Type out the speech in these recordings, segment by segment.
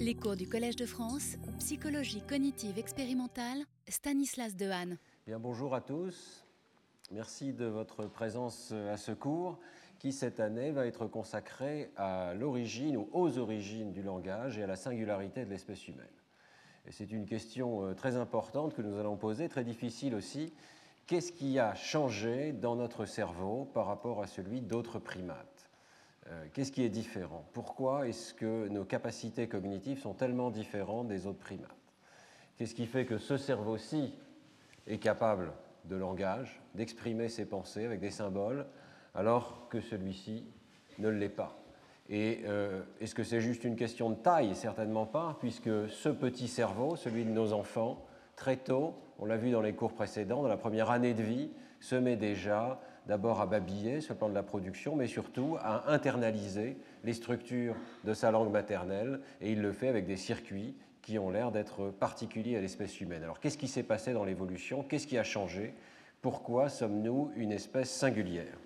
Les cours du Collège de France, psychologie cognitive expérimentale, Stanislas Dehaene. Bien, bonjour à tous. Merci de votre présence à ce cours qui, cette année, va être consacré à l'origine ou aux origines du langage et à la singularité de l'espèce humaine. Et c'est une question euh, très importante que nous allons poser, très difficile aussi. Qu'est-ce qui a changé dans notre cerveau par rapport à celui d'autres primates? euh, Qu'est-ce qui est différent? Pourquoi est-ce que nos capacités cognitives sont tellement différentes des autres primates? Qu'est-ce qui fait que ce cerveau-ci est capable de langage, d'exprimer ses pensées avec des symboles, alors que celui-ci ne l'est pas? Et euh, est-ce que c'est juste une question de taille? Certainement pas, puisque ce petit cerveau, celui de nos enfants, très tôt, on l'a vu dans les cours précédents, dans la première année de vie, se met déjà d'abord à babiller sur le plan de la production, mais surtout à internaliser les structures de sa langue maternelle, et il le fait avec des circuits qui ont l'air d'être particuliers à l'espèce humaine. Alors qu'est-ce qui s'est passé dans l'évolution? Qu'est-ce qui a changé? Pourquoi sommes-nous une espèce singulière?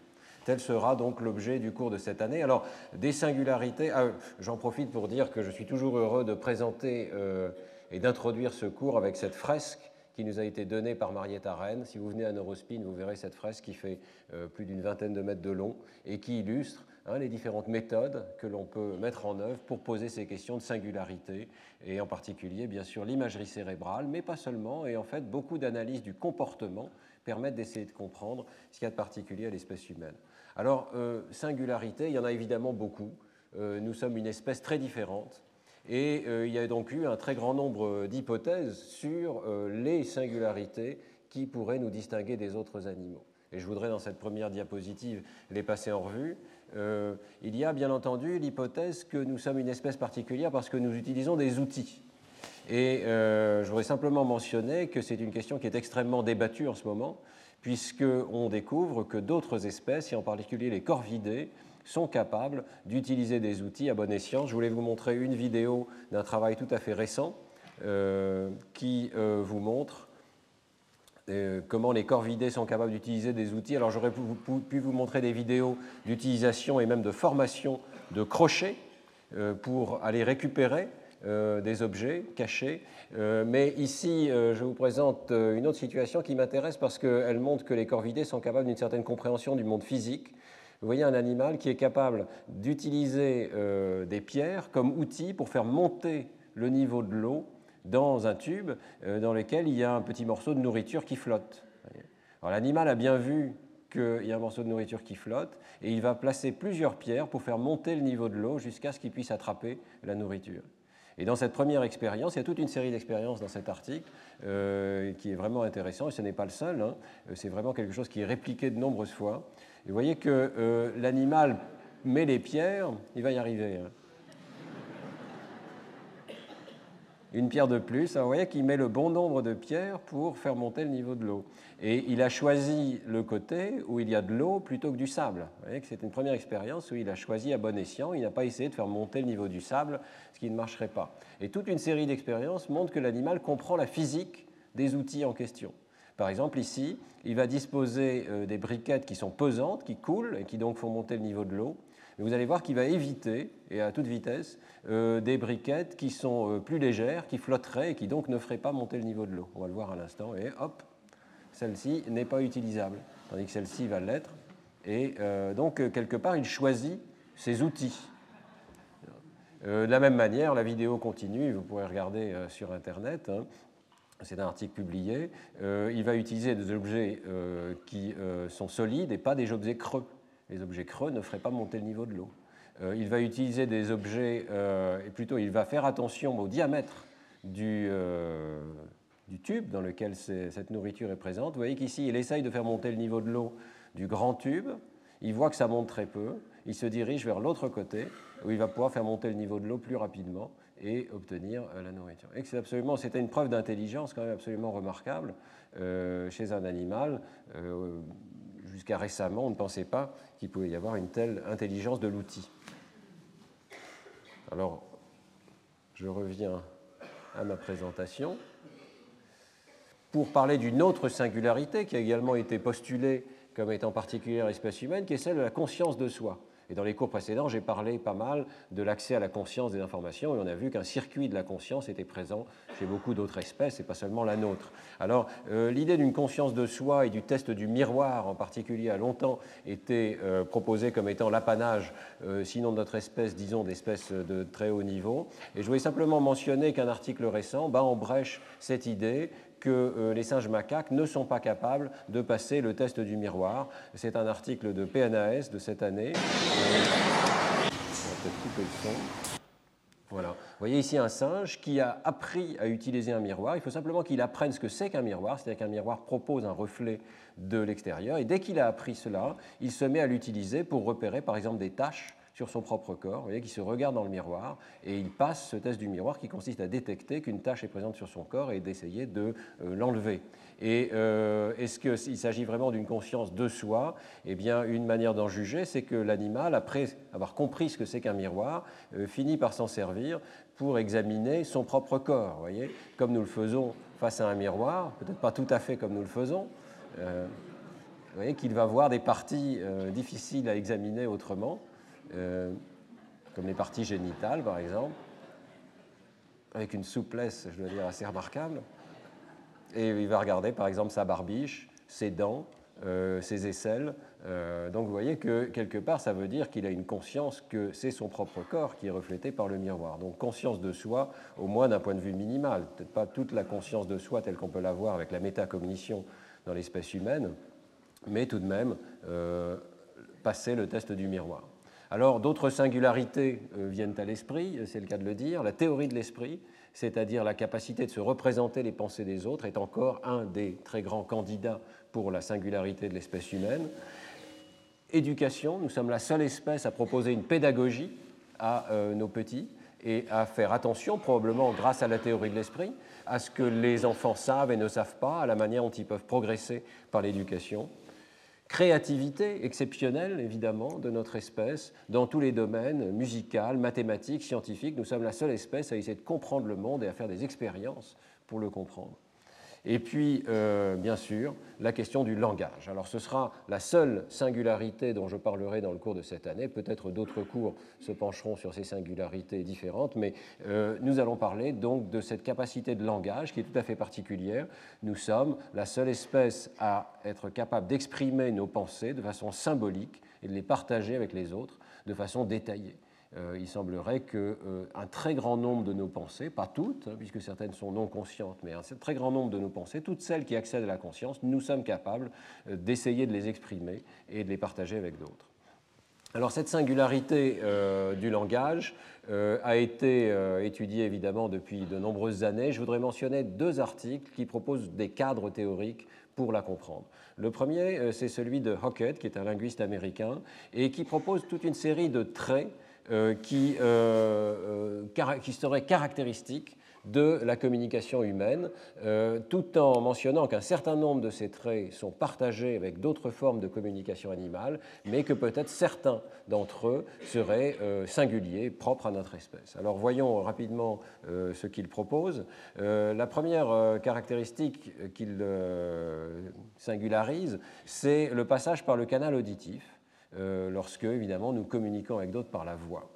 Tel sera donc l'objet du cours de cette année. Alors, des singularités, ah, j'en profite pour dire que je suis toujours heureux de présenter euh, et d'introduire ce cours avec cette fresque qui nous a été donnée par Marietta Rennes. Si vous venez à Neurospin, vous verrez cette fresque qui fait euh, plus d'une vingtaine de mètres de long et qui illustre hein, les différentes méthodes que l'on peut mettre en œuvre pour poser ces questions de singularité, et en particulier, bien sûr, l'imagerie cérébrale, mais pas seulement, et en fait, beaucoup d'analyses du comportement permettent d'essayer de comprendre ce qu'il y a de particulier à l'espèce humaine. Alors, euh, singularité, il y en a évidemment beaucoup. Euh, nous sommes une espèce très différente. Et euh, il y a donc eu un très grand nombre d'hypothèses sur les singularités qui pourraient nous distinguer des autres animaux. Et je voudrais, dans cette première diapositive, les passer en revue. il y a bien entendu l'hypothèse que nous sommes une espèce particulière parce que nous utilisons des outils. Et je voudrais simplement mentionner que c'est une question qui est extrêmement débattue en ce moment, puisqu'on découvre que d'autres espèces, et en particulier les corvidés, sont capables d'utiliser des outils à bon escient. Je voulais vous montrer une vidéo d'un travail tout à fait récent euh, qui euh, vous montre euh, comment les corvidés sont capables d'utiliser des outils. Alors j'aurais pu, vous montrer des vidéos d'utilisation et même de formation de crochets pour aller récupérer des objets cachés. Mais ici, je vous présente une autre situation qui m'intéresse parce qu'elle montre que les corvidés sont capables d'une certaine compréhension du monde physique. Vous voyez un animal qui est capable d'utiliser des pierres comme outil pour faire monter le niveau de l'eau dans un tube dans lequel il y a un petit morceau de nourriture qui flotte. L'animal a bien vu qu'il y a un morceau de nourriture qui flotte et il va placer plusieurs pierres pour faire monter le niveau de l'eau jusqu'à ce qu'il puisse attraper la nourriture. Et dans cette première expérience, il y a toute une série d'expériences dans cet article euh, qui est vraiment intéressant, et ce n'est pas le seul, hein. euh, c'est vraiment quelque chose qui est répliqué de nombreuses fois. Vous voyez que euh, l'animal met les pierres, il va y arriver. Hein. une pierre de plus. Alors, vous voyez qu'il met le bon nombre de pierres pour faire monter le niveau de l'eau. Et il a choisi le côté où il y a de l'eau plutôt que du sable. Vous voyez que c'est une première expérience où il a choisi à bon escient. Il n'a pas essayé de faire monter le niveau du sable, ce qui ne marcherait pas. Et toute une série d'expériences montrent que l'animal comprend la physique des outils en question. Par exemple, ici, il va disposer euh, des briquettes qui sont pesantes, qui coulent et qui donc font monter le niveau de l'eau vous allez voir qu'il va éviter, et à toute vitesse, euh, des briquettes qui sont euh, plus légères, qui flotteraient et qui donc ne feraient pas monter le niveau de l'eau. On va le voir à l'instant. Et hop, celle-ci n'est pas utilisable, tandis que celle-ci va l'être. Et donc, quelque part, il choisit ses outils. de la même manière, la vidéo continue, vous pourrez regarder sur Internet. Hein. C'est un article publié. il va utiliser des objets qui sont solides et pas des objets creux les objets creux ne feraient pas monter le niveau de l'eau. Euh, il va utiliser des objets, euh, et plutôt il va faire attention au diamètre du, euh, du tube dans lequel cette nourriture est présente. Vous voyez qu'ici, il essaye de faire monter le niveau de l'eau du grand tube. Il voit que ça monte très peu. Il se dirige vers l'autre côté où il va pouvoir faire monter le niveau de l'eau plus rapidement et obtenir la nourriture. Et c'est absolument, c'était une preuve d'intelligence quand même absolument remarquable chez un animal jusqu'à récemment, on ne pensait pas qu'il pouvait y avoir une telle intelligence de l'outil. Alors, je reviens à ma présentation pour parler d'une autre singularité qui a également été postulée comme étant particulière à l'espèce humaine, qui est celle de la conscience de soi. Et dans les cours précédents, j'ai parlé pas mal de l'accès à la conscience des informations et on a vu qu'un circuit de la conscience était présent chez beaucoup d'autres espèces et pas seulement la nôtre. Alors, euh, l'idée d'une conscience de soi et du test du miroir en particulier a longtemps été euh, proposée comme étant l'apanage, euh, sinon de notre espèce, disons d'espèces de très haut niveau. Et je voulais simplement mentionner qu'un article récent bat en brèche cette idée que euh, les singes macaques ne sont pas capables de passer le test du miroir. C'est un article de PNAS de cette année. Voilà. Vous voyez ici un singe qui a appris à utiliser un miroir. Il faut simplement qu'il apprenne ce que c'est qu'un miroir, c'est-à-dire qu'un miroir propose un reflet de l'extérieur. Et dès qu'il a appris cela, il se met à l'utiliser pour repérer par exemple des taches sur son propre corps, vous voyez, qui se regarde dans le miroir et il passe ce test du miroir qui consiste à détecter qu'une tâche est présente sur son corps et d'essayer de euh, l'enlever. Et euh, est-ce qu'il s'agit vraiment d'une conscience de soi Eh bien, une manière d'en juger, c'est que l'animal, après avoir compris ce que c'est qu'un miroir, euh, finit par s'en servir pour examiner son propre corps, vous voyez, comme nous le faisons face à un miroir, peut-être pas tout à fait comme nous le faisons. vous voyez qu'il va voir des parties difficiles à examiner autrement. Euh, comme les parties génitales par exemple, avec une souplesse, je dois dire, assez remarquable. Et il va regarder par exemple sa barbiche, ses dents, euh, ses aisselles. Euh, donc vous voyez que quelque part, ça veut dire qu'il a une conscience que c'est son propre corps qui est reflété par le miroir. Donc conscience de soi, au moins d'un point de vue minimal. Peut-être pas toute la conscience de soi telle qu'on peut l'avoir avec la métacognition dans l'espèce humaine, mais tout de même passer le test du miroir. Alors d'autres singularités euh, viennent à l'esprit, c'est le cas de le dire. La théorie de l'esprit, c'est-à-dire la capacité de se représenter les pensées des autres, est encore un des très grands candidats pour la singularité de l'espèce humaine. Éducation, nous sommes la seule espèce à proposer une pédagogie à euh, nos petits et à faire attention, probablement grâce à la théorie de l'esprit, à ce que les enfants savent et ne savent pas, à la manière dont ils peuvent progresser par l'éducation créativité exceptionnelle, évidemment, de notre espèce dans tous les domaines, musical, mathématiques, scientifiques. Nous sommes la seule espèce à essayer de comprendre le monde et à faire des expériences pour le comprendre. Et puis, euh, bien sûr, la question du langage. Alors, ce sera la seule singularité dont je parlerai dans le cours de cette année. Peut-être d'autres cours se pencheront sur ces singularités différentes, mais euh, nous allons parler donc de cette capacité de langage qui est tout à fait particulière. Nous sommes la seule espèce à être capable d'exprimer nos pensées de façon symbolique et de les partager avec les autres de façon détaillée. Euh, il semblerait qu'un euh, très grand nombre de nos pensées, pas toutes, hein, puisque certaines sont non conscientes, mais un très grand nombre de nos pensées, toutes celles qui accèdent à la conscience, nous sommes capables euh, d'essayer de les exprimer et de les partager avec d'autres. Alors cette singularité du langage a été étudiée évidemment depuis de nombreuses années. Je voudrais mentionner deux articles qui proposent des cadres théoriques pour la comprendre. Le premier, c'est celui de Hockett, qui est un linguiste américain, et qui propose toute une série de traits qui, euh, euh, qui serait caractéristique de la communication humaine, tout en mentionnant qu'un certain nombre de ces traits sont partagés avec d'autres formes de communication animale, mais que peut-être certains d'entre eux seraient singuliers, propres à notre espèce. Alors voyons rapidement ce qu'il propose. la première caractéristique qu'il singularise, c'est le passage par le canal auditif euh, lorsque, évidemment, nous communiquons avec d'autres par la voix.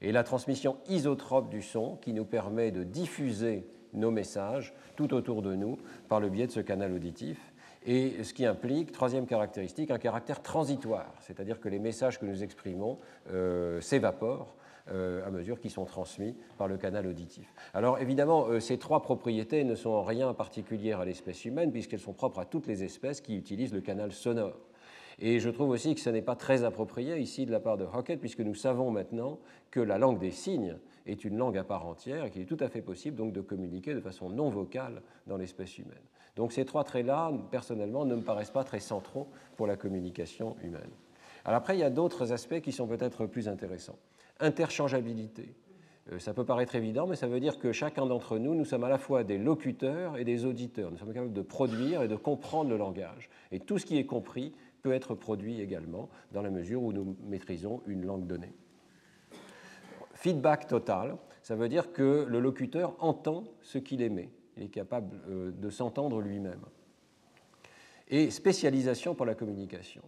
Et la transmission isotrope du son qui nous permet de diffuser nos messages tout autour de nous par le biais de ce canal auditif. Et ce qui implique, troisième caractéristique, un caractère transitoire, c'est-à-dire que les messages que nous exprimons euh, s'évaporent euh, à mesure qu'ils sont transmis par le canal auditif. Alors évidemment, ces trois propriétés ne sont en rien particulières à l'espèce humaine, puisqu'elles sont propres à toutes les espèces qui utilisent le canal sonore. Et je trouve aussi que ce n'est pas très approprié ici de la part de Hockett, puisque nous savons maintenant que la langue des signes est une langue à part entière et qu'il est tout à fait possible donc de communiquer de façon non vocale dans l'espèce humaine. Donc ces trois traits-là, personnellement, ne me paraissent pas très centraux pour la communication humaine. Alors après, il y a d'autres aspects qui sont peut-être plus intéressants. Interchangeabilité. Euh, ça peut paraître évident, mais ça veut dire que chacun d'entre nous, nous sommes à la fois des locuteurs et des auditeurs. Nous sommes capables de produire et de comprendre le langage. Et tout ce qui est compris être produit également dans la mesure où nous maîtrisons une langue donnée. Feedback total, ça veut dire que le locuteur entend ce qu'il émet, il est capable euh, de s'entendre lui-même. Et spécialisation pour la communication.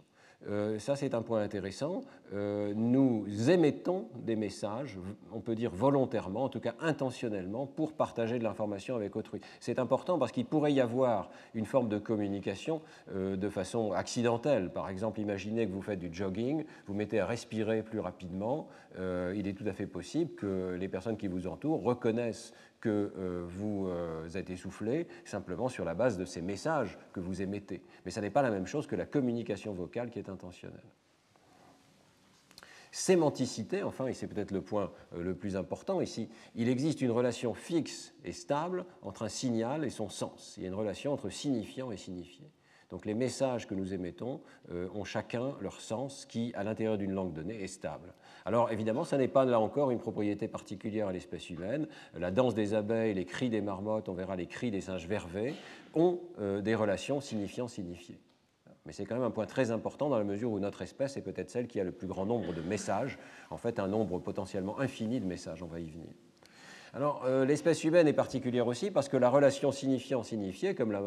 Euh, ça c'est un point intéressant, euh, nous émettons des messages, on peut dire volontairement, en tout cas intentionnellement, pour partager de l'information avec autrui. C'est important parce qu'il pourrait y avoir une forme de communication euh, de façon accidentelle. Par exemple, imaginez que vous faites du jogging, vous mettez à respirer plus rapidement, il est tout à fait possible que les personnes qui vous entourent reconnaissent que euh, vous euh, êtes essoufflé simplement sur la base de ces messages que vous émettez. Mais ça n'est pas la même chose que la communication vocale qui est intentionnelle. Sémanticité, enfin, et c'est peut-être le point euh, le plus important ici, il existe une relation fixe et stable entre un signal et son sens. Il y a une relation entre signifiant et signifié. Donc les messages que nous émettons ont chacun leur sens qui, à l'intérieur d'une langue donnée, est stable. Alors évidemment, ça n'est pas là encore une propriété particulière à l'espèce humaine. La danse des abeilles, les cris des marmottes, on verra les cris des singes vervés, ont euh, des relations signifiant-signifiées. Mais c'est quand même un point très important dans la mesure où notre espèce est peut-être celle qui a le plus grand nombre de messages, en fait un nombre potentiellement infini de messages, on va y venir. Alors, euh, l'espèce humaine est particulière aussi parce que la relation signifiant-signifié, comme l'a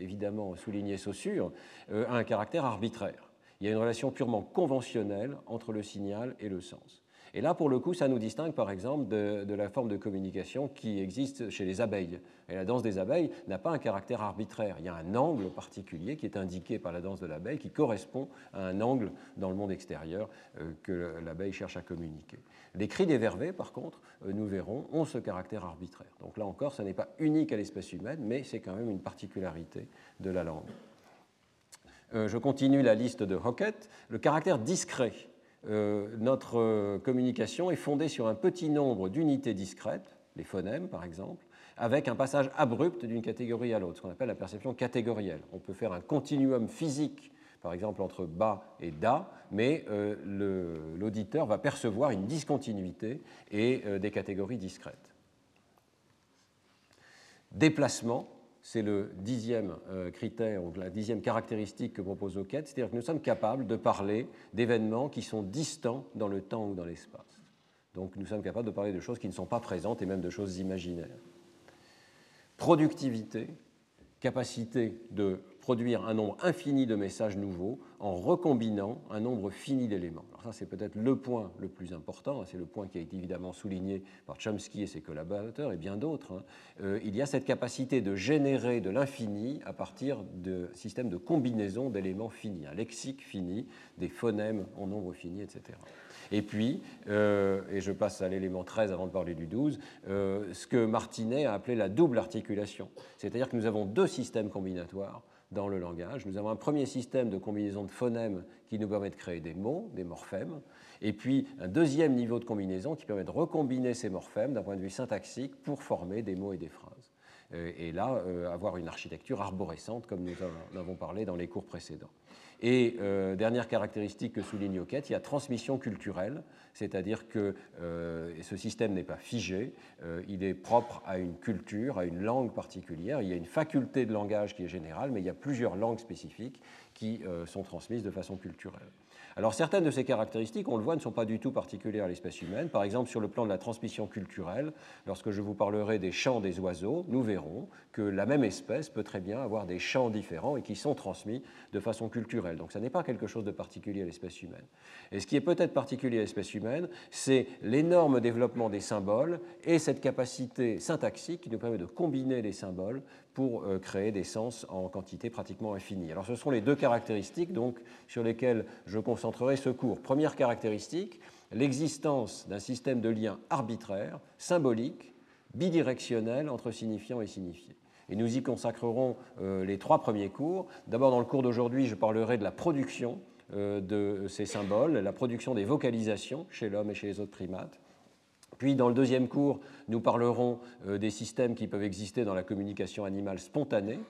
évidemment souligné Saussure, euh, a un caractère arbitraire il y a une relation purement conventionnelle entre le signal et le sens. Et là, pour le coup, ça nous distingue par exemple de, la forme de communication qui existe chez les abeilles. Et la danse des abeilles n'a pas un caractère arbitraire. Il y a un angle particulier qui est indiqué par la danse de l'abeille qui correspond à un angle dans le monde extérieur euh, que l'abeille cherche à communiquer. Les cris des vervets, par contre, euh, nous verrons, ont ce caractère arbitraire. Donc là encore, ce n'est pas unique à l'espèce humaine, mais c'est quand même une particularité de la langue. Euh, je continue la liste de Hockett. Le caractère discret. Euh, notre communication est fondée sur un petit nombre d'unités discrètes, les phonèmes par exemple, avec un passage abrupt d'une catégorie à l'autre, ce qu'on appelle la perception catégorielle. On peut faire un continuum physique, par exemple entre bas et da, mais l'auditeur va percevoir une discontinuité et des catégories discrètes. Déplacement, c'est le dixième euh, critère ou la dixième caractéristique que propose Oquette, c'est-à-dire que nous sommes capables de parler d'événements qui sont distants dans le temps ou dans l'espace. Donc nous sommes capables de parler de choses qui ne sont pas présentes et même de choses imaginaires. Productivité, capacité de produire un nombre infini de messages nouveaux en recombinant un nombre fini d'éléments. Alors ça, c'est peut-être le point le plus important, c'est le point qui a été évidemment souligné par Chomsky et ses collaborateurs et bien d'autres. Hein. Euh, il y a cette capacité de générer de l'infini à partir de systèmes de combinaison d'éléments finis, un lexique fini, des phonèmes en nombre fini, etc. Et puis, euh, et je passe à l'élément 13 avant de parler du 12, euh, ce que Martinet a appelé la double articulation. C'est-à-dire que nous avons deux systèmes combinatoires dans le langage. Nous avons un premier système de combinaison de phonèmes qui nous permet de créer des mots, des morphèmes, et puis un deuxième niveau de combinaison qui permet de recombiner ces morphèmes d'un point de vue syntaxique pour former des mots et des phrases. Euh, et là, avoir une architecture arborescente comme nous en avons parlé dans les cours précédents. Et euh, dernière caractéristique que souligne Oquette, il y a transmission culturelle, c'est-à-dire que euh, ce système n'est pas figé, euh, il est propre à une culture, à une langue particulière. Il y a une faculté de langage qui est générale, mais il y a plusieurs langues spécifiques qui sont transmises de façon culturelle. Alors certaines de ces caractéristiques, on le voit, ne sont pas du tout particulières à l'espèce humaine. Par exemple, sur le plan de la transmission culturelle, lorsque je vous parlerai des chants des oiseaux, nous verrons que la même espèce peut très bien avoir des chants différents et qui sont transmis de façon culturelle. Donc ça n'est pas quelque chose de particulier à l'espèce humaine. Et ce qui est peut-être particulier à l'espèce humaine, c'est l'énorme développement des symboles et cette capacité syntaxique qui nous permet de combiner les symboles pour euh, créer des sens en quantité pratiquement infinie. Alors ce sont les deux caractéristiques donc, sur lesquelles je concentrerai ce cours. Première caractéristique, l'existence d'un système de liens arbitraire, symbolique, bidirectionnel entre signifiant et signifié. Et nous y consacrerons euh, les trois premiers cours. D'abord, dans le cours d'aujourd'hui, je parlerai de la production euh, de ces symboles, la production des vocalisations chez l'homme et chez les autres primates. Puis, dans le deuxième cours, nous parlerons euh, des systèmes qui peuvent exister dans la communication animale spontanée.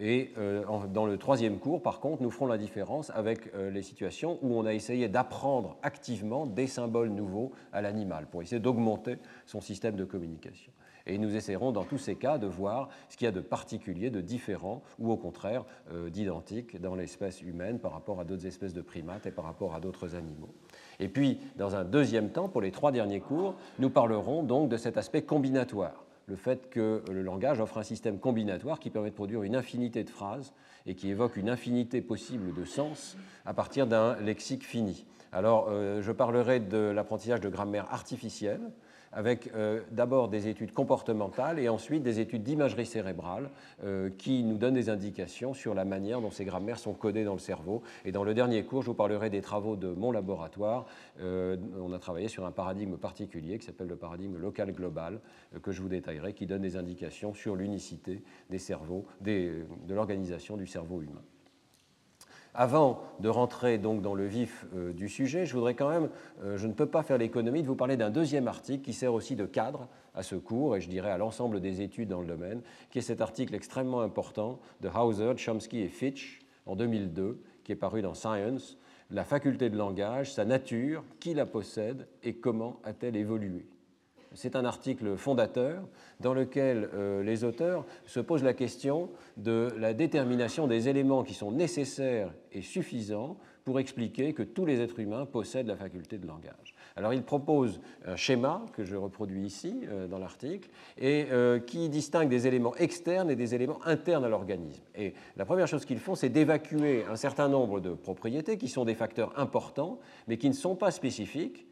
Et euh, dans le troisième cours, par contre, nous ferons la différence avec euh, les situations où on a essayé d'apprendre activement des symboles nouveaux à l'animal pour essayer d'augmenter son système de communication. Et nous essaierons dans tous ces cas de voir ce qu'il y a de particulier, de différent ou au contraire d'identique dans l'espèce humaine par rapport à d'autres espèces de primates et par rapport à d'autres animaux. Et puis, dans un deuxième temps, pour les trois derniers cours, nous parlerons donc de cet aspect combinatoire. le fait que le langage offre un système combinatoire qui permet de produire une infinité de phrases et qui évoque une infinité possible de sens à partir d'un lexique fini. Alors, euh, je parlerai de l'apprentissage de grammaire artificielle, avec euh, d'abord des études comportementales et ensuite des études d'imagerie cérébrale euh, qui nous donnent des indications sur la manière dont ces grammaires sont codées dans le cerveau. Et dans le dernier cours, je vous parlerai des travaux de mon laboratoire. Euh, on a travaillé sur un paradigme particulier qui s'appelle le paradigme local global, que je vous détaillerai, qui donne des indications sur l'unicité des cerveaux, de l'organisation du cerveau humain. Avant de rentrer donc dans le vif euh, du sujet, je voudrais quand même, euh, je ne peux pas faire l'économie de vous parler d'un deuxième article qui sert aussi de cadre à ce cours et je dirais à l'ensemble des études dans le domaine, qui est cet article extrêmement important de Hauser, Chomsky et Fitch en 2002, qui est paru dans Science, La faculté de langage, sa nature, qui la possède et comment a-t-elle évolué c'est un article fondateur dans lequel euh, les auteurs se posent la question de la détermination des éléments qui sont nécessaires et suffisants pour expliquer que tous les êtres humains possèdent la faculté de langage. Alors ils proposent un schéma que je reproduis ici euh, dans l'article et euh, qui distingue des éléments externes et des éléments internes à l'organisme. Et la première chose qu'ils font, c'est d'évacuer un certain nombre de propriétés qui sont des facteurs importants mais qui ne sont pas spécifiques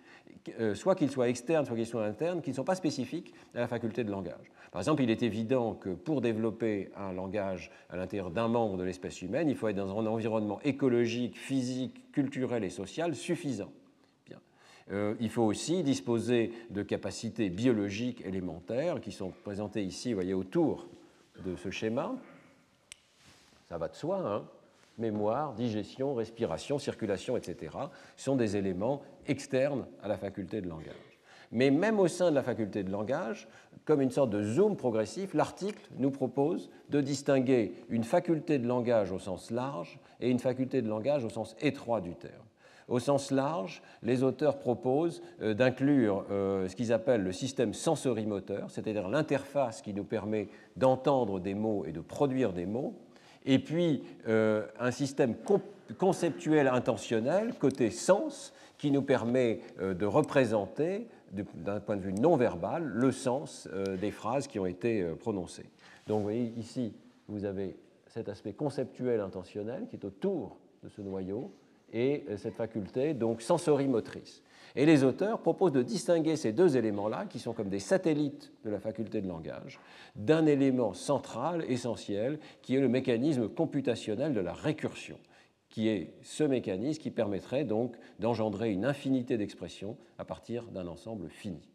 soit qu'ils soient externes, soit qu'ils soient internes, qui ne sont pas spécifiques à la faculté de langage. Par exemple, il est évident que pour développer un langage à l'intérieur d'un membre de l'espèce humaine, il faut être dans un environnement écologique, physique, culturel et social suffisant. Euh, il faut aussi disposer de capacités biologiques élémentaires qui sont présentées ici, vous voyez, autour de ce schéma. Ça va de soi, hein mémoire, digestion, respiration, circulation, etc., sont des éléments externes à la faculté de langage. Mais même au sein de la faculté de langage, comme une sorte de zoom progressif, l'article nous propose de distinguer une faculté de langage au sens large et une faculté de langage au sens étroit du terme. Au sens large, les auteurs proposent euh, d'inclure euh, ce qu'ils appellent le système sensorimoteur, c'est-à-dire l'interface qui nous permet d'entendre des mots et de produire des mots, et puis euh, un système conceptuel intentionnel, côté sens, qui nous permet euh, de représenter, d'un point de vue non verbal, le sens euh, des phrases qui ont été prononcées. Donc vous voyez ici, vous avez cet aspect conceptuel intentionnel qui est autour de ce noyau et cette faculté donc sensorimotrice. Et les auteurs proposent de distinguer ces deux éléments-là, qui sont comme des satellites de la faculté de langage, d'un élément central, essentiel, qui est le mécanisme computationnel de la récursion, qui est ce mécanisme qui permettrait donc d'engendrer une infinité d'expressions à partir d'un ensemble fini.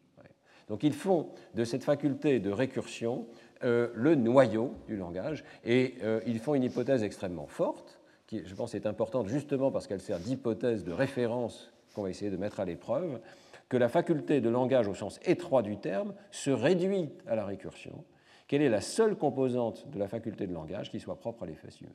Donc ils font de cette faculté de récursion euh, le noyau du langage et euh, ils font une hypothèse extrêmement forte, qui je pense est importante justement parce qu'elle sert d'hypothèse de référence qu'on va essayer de mettre à l'épreuve, que la faculté de langage au sens étroit du terme se réduit à la récursion, quelle est la seule composante de la faculté de langage qui soit propre à l'espèce humaine.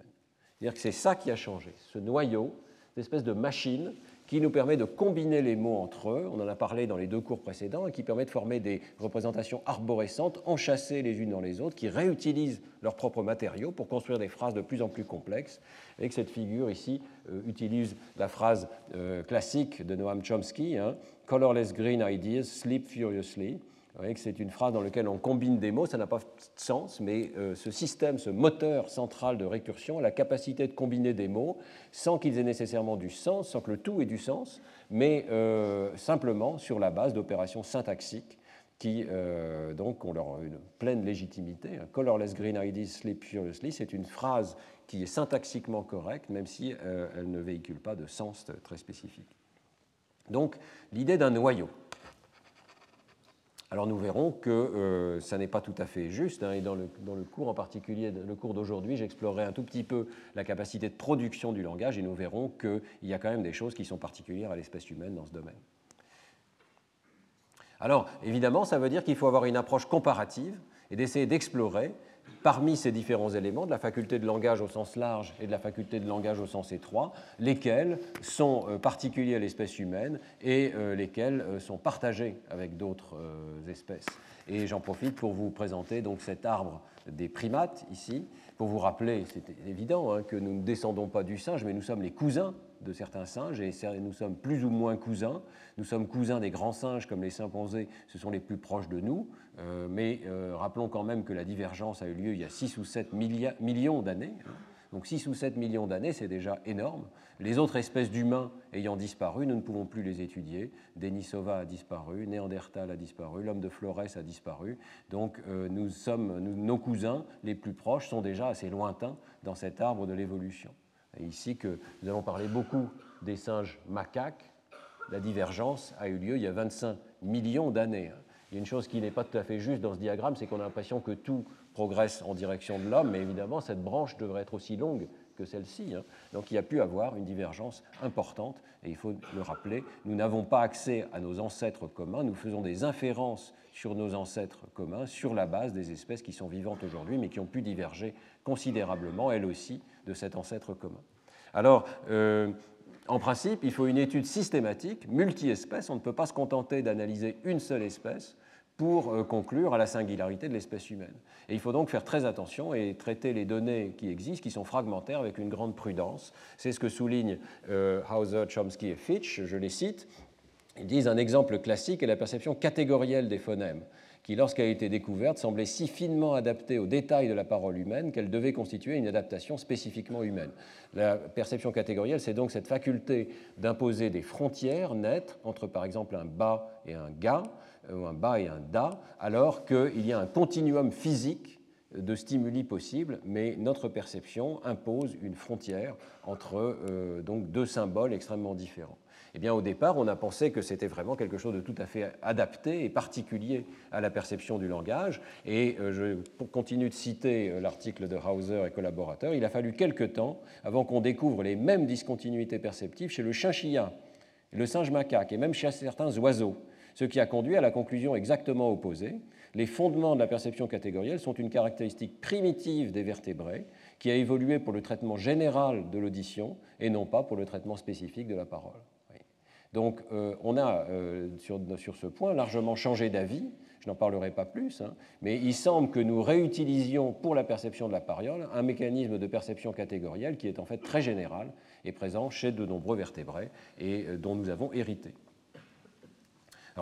C'est-à-dire que c'est ça qui a changé, ce noyau, cette espèce de machine qui nous permet de combiner les mots entre eux, on en a parlé dans les deux cours précédents, et qui permet de former des représentations arborescentes, enchâssées les unes dans les autres, qui réutilisent leurs propres matériaux pour construire des phrases de plus en plus complexes. Et que cette figure ici euh, utilise la phrase euh, classique de Noam Chomsky, hein, Colorless green ideas sleep furiously voyez que c'est une phrase dans laquelle on combine des mots, ça n'a pas de sens, mais euh, ce système, ce moteur central de récursion a la capacité de combiner des mots sans qu'ils aient nécessairement du sens, sans que le tout ait du sens, mais euh, simplement sur la base d'opérations syntaxiques qui euh, donc ont leur une pleine légitimité. Colorless green ideas sleep furiously, c'est une phrase qui est syntaxiquement correcte, même si elle ne véhicule pas de sens très spécifique. Donc l'idée d'un noyau. Alors nous verrons que euh, ça n'est pas tout à fait juste, hein, et dans le, dans le, cours en particulier, le cours d'aujourd'hui, j'explorerai un tout petit peu la capacité de production du langage, et nous verrons qu'il y a quand même des choses qui sont particulières à l'espèce humaine dans ce domaine. Alors évidemment, ça veut dire qu'il faut avoir une approche comparative et d'essayer d'explorer parmi ces différents éléments, de la faculté de langage au sens large et de la faculté de langage au sens étroit, lesquels sont euh, particuliers à l'espèce humaine et euh, lesquels euh, sont partagés avec d'autres espèces. Et j'en profite pour vous présenter donc cet arbre des primates ici, pour vous rappeler, c'est évident, hein, que nous ne descendons pas du singe, mais nous sommes les cousins de certains singes et nous sommes plus ou moins cousins. Nous sommes cousins des grands singes comme les chimpanzés, ce sont les plus proches de nous. Euh, mais euh, rappelons quand même que la divergence a eu lieu il y a 6 ou 7 millions d'années. Donc 6 ou 7 millions d'années, c'est déjà énorme. Les autres espèces d'humains ayant disparu, nous ne pouvons plus les étudier. Denisova a disparu, Néandertal a disparu, l'homme de Flores a disparu. Donc euh, nous sommes, nos cousins les plus proches sont déjà assez lointains dans cet arbre de l'évolution. Et ici que nous allons parler beaucoup des singes macaques, la divergence a eu lieu il y a 25 millions d'années. Il y a une chose qui n'est pas tout à fait juste dans ce diagramme, c'est qu'on a l'impression que tout progresse en direction de l'homme, mais évidemment, cette branche devrait être aussi longue que celle-ci. Hein. Donc il y a pu avoir une divergence importante, et il faut le rappeler, nous n'avons pas accès à nos ancêtres communs, nous faisons des inférences sur nos ancêtres communs sur la base des espèces qui sont vivantes aujourd'hui, mais qui ont pu diverger considérablement, elles aussi, de cet ancêtre commun. Alors, euh, en principe, il faut une étude systématique, multi-espèces. On ne peut pas se contenter d'analyser une seule espèce pour euh, conclure à la singularité de l'espèce humaine. Et il faut donc faire très attention et traiter les données qui existent, qui sont fragmentaires, avec une grande prudence. C'est ce que soulignent euh, Hauser, Chomsky et Fitch, je les cite. Ils disent un exemple classique est la perception catégorielle des phonèmes qui, lorsqu'elle a été découverte, semblait si finement adaptée aux détails de la parole humaine qu'elle devait constituer une adaptation spécifiquement humaine. La perception catégorielle, c'est donc cette faculté d'imposer des frontières nettes entre, par exemple, un bas et un ga, ou un bas et un da, alors qu'il y a un continuum physique de stimuli possibles, mais notre perception impose une frontière entre euh, donc deux symboles extrêmement différents. Eh bien, au départ, on a pensé que c'était vraiment quelque chose de tout à fait adapté et particulier à la perception du langage. Et euh, je continue de citer euh, l'article de Hauser et collaborateurs. Il a fallu quelque temps avant qu'on découvre les mêmes discontinuités perceptives chez le chinchilla, le singe macaque et même chez certains oiseaux, ce qui a conduit à la conclusion exactement opposée. Les fondements de la perception catégorielle sont une caractéristique primitive des vertébrés qui a évolué pour le traitement général de l'audition et non pas pour le traitement spécifique de la parole. Donc euh, on a euh, sur, ce point largement changé d'avis, je n'en parlerai pas plus, hein, mais il semble que nous réutilisions pour la perception de la parole un mécanisme de perception catégorielle qui est en fait très général et présent chez de nombreux vertébrés et euh, dont nous avons hérité.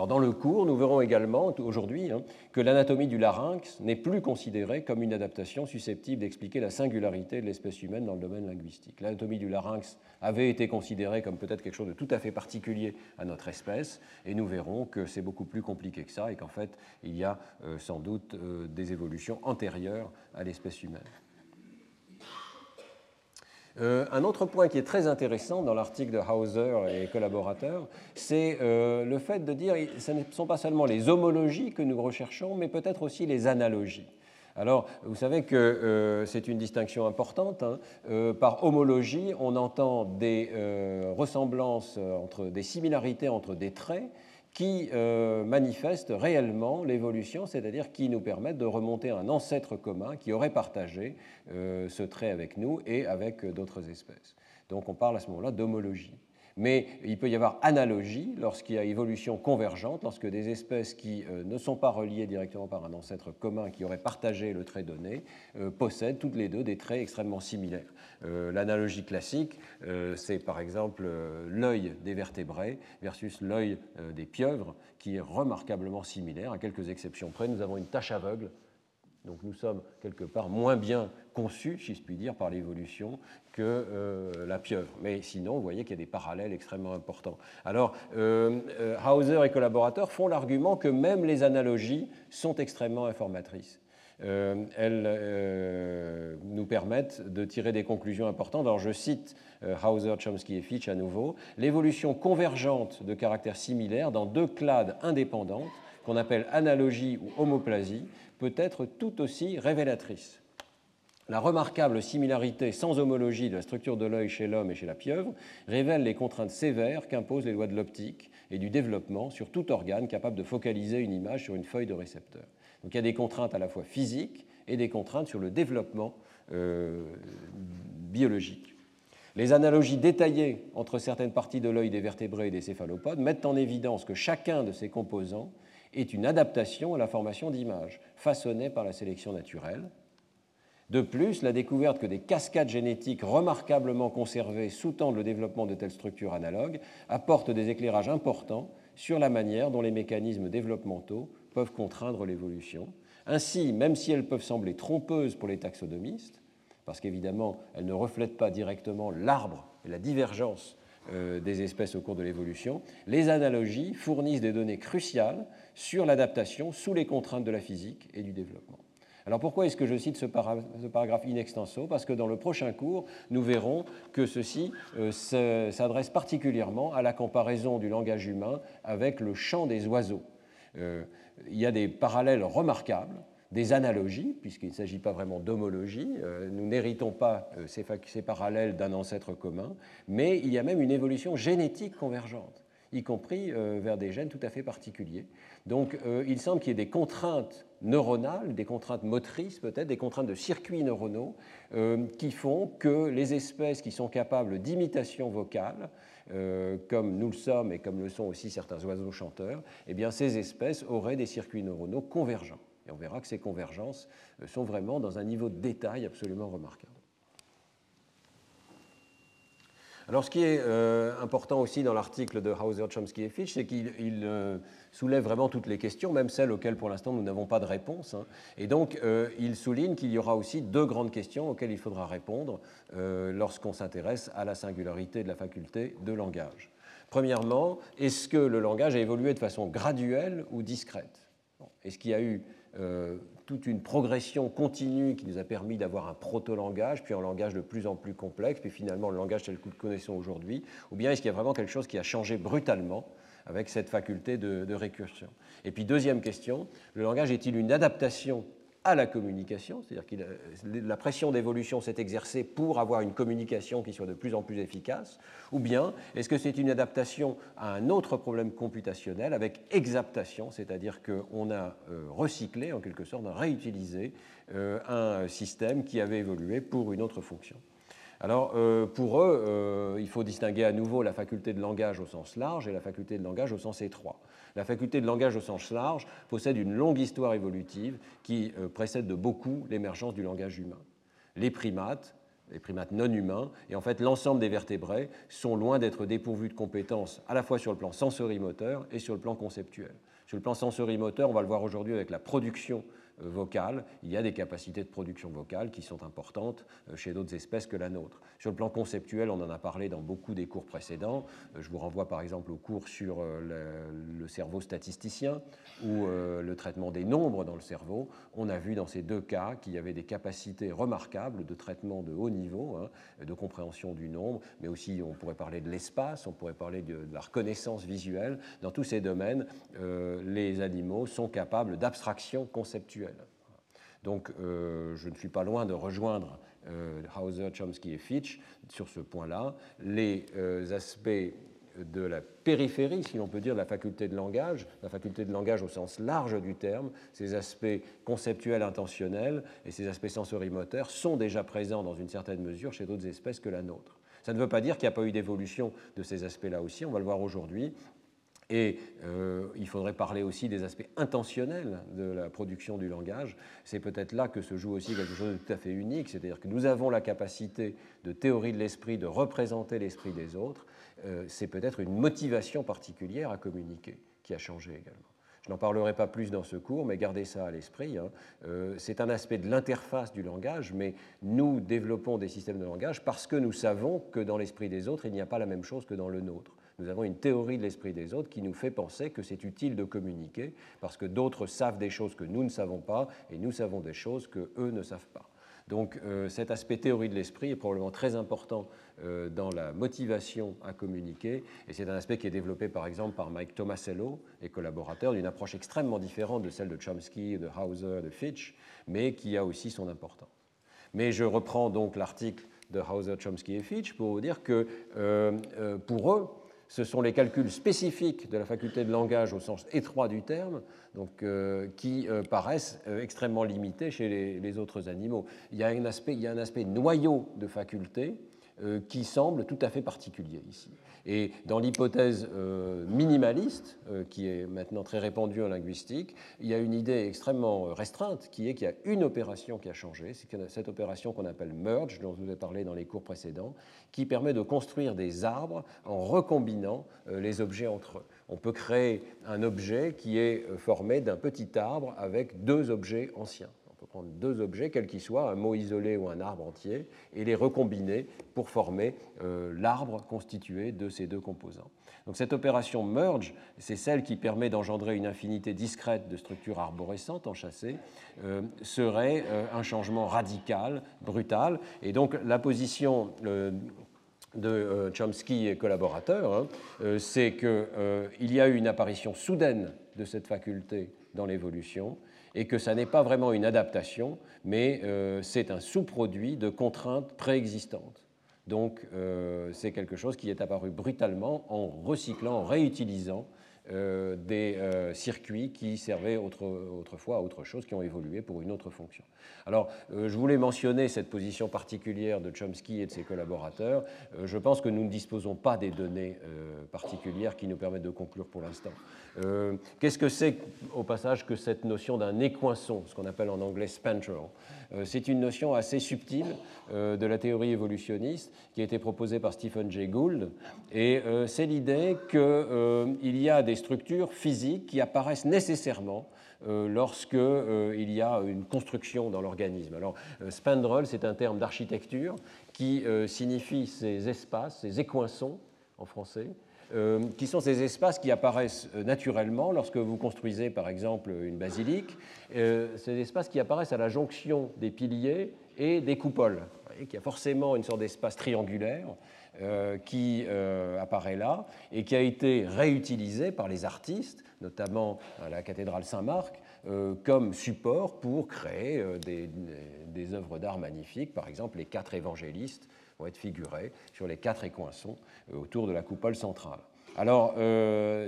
Dans le cours, nous verrons également aujourd'hui hein, que l'anatomie du larynx n'est plus considérée comme une adaptation susceptible d'expliquer la singularité de l'espèce humaine dans le domaine linguistique. L'anatomie du larynx avait été considérée comme peut-être quelque chose de tout à fait particulier à notre espèce, et nous verrons que c'est beaucoup plus compliqué que ça et qu'en fait il y a euh, sans doute euh, des évolutions antérieures à l'espèce humaine. Euh, un autre point qui est très intéressant dans l'article de Hauser et collaborateurs, c'est euh, le fait de dire que ce ne sont pas seulement les homologies que nous recherchons, mais peut-être aussi les analogies. Alors, vous savez que euh, c'est une distinction importante. Hein. par homologie, on entend des ressemblances entre des similarités entre des traits qui euh, manifestent réellement l'évolution, c'est-à-dire qui nous permettent de remonter à un ancêtre commun qui aurait partagé euh, ce trait avec nous et avec d'autres espèces. Donc on parle à ce moment-là d'homologie. Mais il peut y avoir analogie lorsqu'il y a évolution convergente, lorsque des espèces qui euh, ne sont pas reliées directement par un ancêtre commun qui aurait partagé le trait donné euh, possèdent toutes les deux des traits extrêmement similaires. Euh, l'analogie classique, c'est par exemple l'œil des vertébrés versus l'œil des pieuvres, qui est remarquablement similaire, à quelques exceptions près. Nous avons une tache aveugle donc nous sommes quelque part moins bien conçus, si je puis dire, par l'évolution que euh, la pieuvre. Mais sinon, vous voyez qu'il y a des parallèles extrêmement importants. Alors, euh, euh, Hauser et collaborateurs font l'argument que même les analogies sont extrêmement informatrices. Elles nous permettent de tirer des conclusions importantes. Alors, je cite Hauser, Chomsky et Fitch à nouveau. L'évolution convergente de caractères similaires dans deux clades indépendantes, qu'on appelle analogie ou homoplasie, peut être tout aussi révélatrice. La remarquable similarité sans homologie de la structure de l'œil chez l'homme et chez la pieuvre révèle les contraintes sévères qu'imposent les lois de l'optique et du développement sur tout organe capable de focaliser une image sur une feuille de récepteur. Donc il y a des contraintes à la fois physiques et des contraintes sur le développement euh, biologique. Les analogies détaillées entre certaines parties de l'œil des vertébrés et des céphalopodes mettent en évidence que chacun de ces composants est une adaptation à la formation d'images façonnée par la sélection naturelle. De plus, la découverte que des cascades génétiques remarquablement conservées sous-tendent le développement de telles structures analogues apporte des éclairages importants sur la manière dont les mécanismes développementaux peuvent contraindre l'évolution. Ainsi, même si elles peuvent sembler trompeuses pour les taxonomistes, parce qu'évidemment, elles ne reflètent pas directement l'arbre et la divergence euh, des espèces au cours de l'évolution, les analogies fournissent des données cruciales sur l'adaptation sous les contraintes de la physique et du développement. Alors pourquoi est-ce que je cite ce, paragraphe in extenso? Parce que dans le prochain cours, nous verrons que ceci euh, s'adresse particulièrement à la comparaison du langage humain avec le chant des oiseaux. Euh, il y a des parallèles remarquables, des analogies, puisqu'il ne s'agit pas vraiment d'homologie. Euh, nous n'héritons pas ces, ces parallèles d'un ancêtre commun, mais il y a même une évolution génétique convergente y compris vers des gènes tout à fait particuliers. Donc il semble qu'il y ait des contraintes neuronales, des contraintes motrices peut-être, des contraintes de circuits neuronaux euh, qui font que les espèces qui sont capables d'imitation vocale, euh, comme nous le sommes et comme le sont aussi certains oiseaux chanteurs, eh ces espèces auraient des circuits neuronaux convergents. Et on verra que ces convergences euh, sont vraiment dans un niveau de détail absolument remarquable. Alors, ce qui est euh, important aussi dans l'article de Hauser, Chomsky et Fitch, c'est qu'il euh, soulève vraiment toutes les questions, même celles auxquelles pour l'instant nous n'avons pas de réponse. Hein. Et donc, euh, il souligne qu'il y aura aussi deux grandes questions auxquelles il faudra répondre lorsqu'on s'intéresse à la singularité de la faculté de langage. Premièrement, est-ce que le langage a évolué de façon graduelle ou discrète? Est-ce qu'il y a eu toute une progression continue qui nous a permis d'avoir un proto-langage, puis un langage de plus en plus complexe, puis finalement le langage tel que nous le connaissons aujourd'hui. Ou bien est-ce qu'il y a vraiment quelque chose qui a changé brutalement avec cette faculté de, de récursion? Et puis deuxième question, le langage est-il une adaptation à la communication, c'est-à-dire que la pression d'évolution s'est exercée pour avoir une communication qui soit de plus en plus efficace, ou bien est-ce que c'est une adaptation à un autre problème computationnel avec exaptation, c'est-à-dire qu'on a euh, recyclé, en quelque sorte, on a réutilisé euh, un système qui avait évolué pour une autre fonction. Alors, euh, pour eux, il faut distinguer à nouveau la faculté de langage au sens large et la faculté de langage au sens étroit. La faculté de langage au sens large possède une longue histoire évolutive qui euh, précède de beaucoup l'émergence du langage humain. Les primates, les primates non humains, et en fait l'ensemble des vertébrés sont loin d'être dépourvus de compétences à la fois sur le plan sensorimoteur et sur le plan conceptuel. Sur le plan sensorimoteur, on va le voir aujourd'hui avec la production vocale, il y a des capacités de production vocale qui sont importantes euh, chez d'autres espèces que la nôtre. Sur le plan conceptuel, on en a parlé dans beaucoup des cours précédents. Euh, je vous renvoie par exemple au cours sur le, cerveau statisticien ou le traitement des nombres dans le cerveau. On a vu dans ces deux cas qu'il y avait des capacités remarquables de traitement de haut niveau, hein, de compréhension du nombre, mais aussi on pourrait parler de l'espace, on pourrait parler de, la reconnaissance visuelle. Dans tous ces domaines, les animaux sont capables d'abstraction conceptuelle. Donc euh, je ne suis pas loin de rejoindre euh, Hauser, Chomsky et Fitch sur ce point-là. Les euh, aspects de la périphérie, si l'on peut dire, de la faculté de langage, la faculté de langage au sens large du terme, ces aspects conceptuels intentionnels et ces aspects sensorimoteurs sont déjà présents dans une certaine mesure chez d'autres espèces que la nôtre. Ça ne veut pas dire qu'il n'y a pas eu d'évolution de ces aspects-là aussi, on va le voir aujourd'hui, et euh, il faudrait parler aussi des aspects intentionnels de la production du langage. C'est peut-être là que se joue aussi quelque chose de tout à fait unique, c'est-à-dire que nous avons la capacité de théorie de l'esprit, de représenter l'esprit des autres. Euh, c'est peut-être une motivation particulière à communiquer qui a changé également. Je n'en parlerai pas plus dans ce cours, mais gardez ça à l'esprit. Hein. Euh, c'est un aspect de l'interface du langage, mais nous développons des systèmes de langage parce que nous savons que dans l'esprit des autres, il n'y a pas la même chose que dans le nôtre nous avons une théorie de l'esprit des autres qui nous fait penser que c'est utile de communiquer parce que d'autres savent des choses que nous ne savons pas et nous savons des choses que eux ne savent pas. Donc euh, cet aspect théorie de l'esprit est probablement très important euh, dans la motivation à communiquer et c'est un aspect qui est développé par exemple par Mike Tomasello et collaborateurs d'une approche extrêmement différente de celle de Chomsky, de Hauser, de Fitch, mais qui a aussi son importance. Mais je reprends donc l'article de Hauser, Chomsky et Fitch pour vous dire que euh, pour eux, ce sont les calculs spécifiques de la faculté de langage au sens étroit du terme, donc, euh, qui euh, paraissent euh, extrêmement limités chez les, autres animaux. Il y, a un aspect, il y a un aspect noyau de faculté qui semble tout à fait particulier ici. Et dans l'hypothèse minimaliste, qui est maintenant très répandue en linguistique, il y a une idée extrêmement restreinte qui est qu'il y a une opération qui a changé, c'est cette opération qu'on appelle merge, dont je vous ai parlé dans les cours précédents, qui permet de construire des arbres en recombinant les objets entre eux on peut créer un objet qui est euh, formé d'un petit arbre avec deux objets anciens. On peut prendre deux objets, quels qu'ils soient, un mot isolé ou un arbre entier, et les recombiner pour former euh, l'arbre constitué de ces deux composants. Donc cette opération merge, c'est celle qui permet d'engendrer une infinité discrète de structures arborescentes enchâssées, euh, serait un changement radical, brutal. Et donc la position de euh, Chomsky et collaborateurs, hein, euh, c'est qu'il euh, y a eu une apparition soudaine de cette faculté dans l'évolution et que ça n'est pas vraiment une adaptation, mais c'est un sous-produit de contraintes préexistantes. Donc c'est quelque chose qui est apparu brutalement en recyclant, en réutilisant euh, des euh, circuits qui servaient autrefois à autre chose, qui ont évolué pour une autre fonction. Alors, euh, je voulais mentionner cette position particulière de Chomsky et de ses collaborateurs. je pense que nous ne disposons pas des données particulières qui nous permettent de conclure pour l'instant. Qu'est-ce que c'est, au passage, que cette notion d'un écoinçon, ce qu'on appelle en anglais spandrel C'est une notion assez subtile de la théorie évolutionniste qui a été proposée par Stephen Jay Gould, et c'est l'idée qu'il y a des structures physiques qui apparaissent nécessairement euh, lorsqu'il euh, y a une construction dans l'organisme. Alors, euh, spandrel, c'est un terme d'architecture qui signifie ces espaces, ces écoinçons en français, qui sont ces espaces qui apparaissent naturellement lorsque vous construisez par exemple une basilique, ces espaces qui apparaissent à la jonction des piliers et des coupoles, qui a forcément une sorte d'espace triangulaire euh, qui euh, apparaît là et qui a été réutilisé par les artistes, notamment à la cathédrale Saint-Marc, euh, comme support pour créer des, des, œuvres d'art magnifiques. Par exemple, les quatre évangélistes vont être figurés sur les quatre écoinçons autour de la coupole centrale. Alors,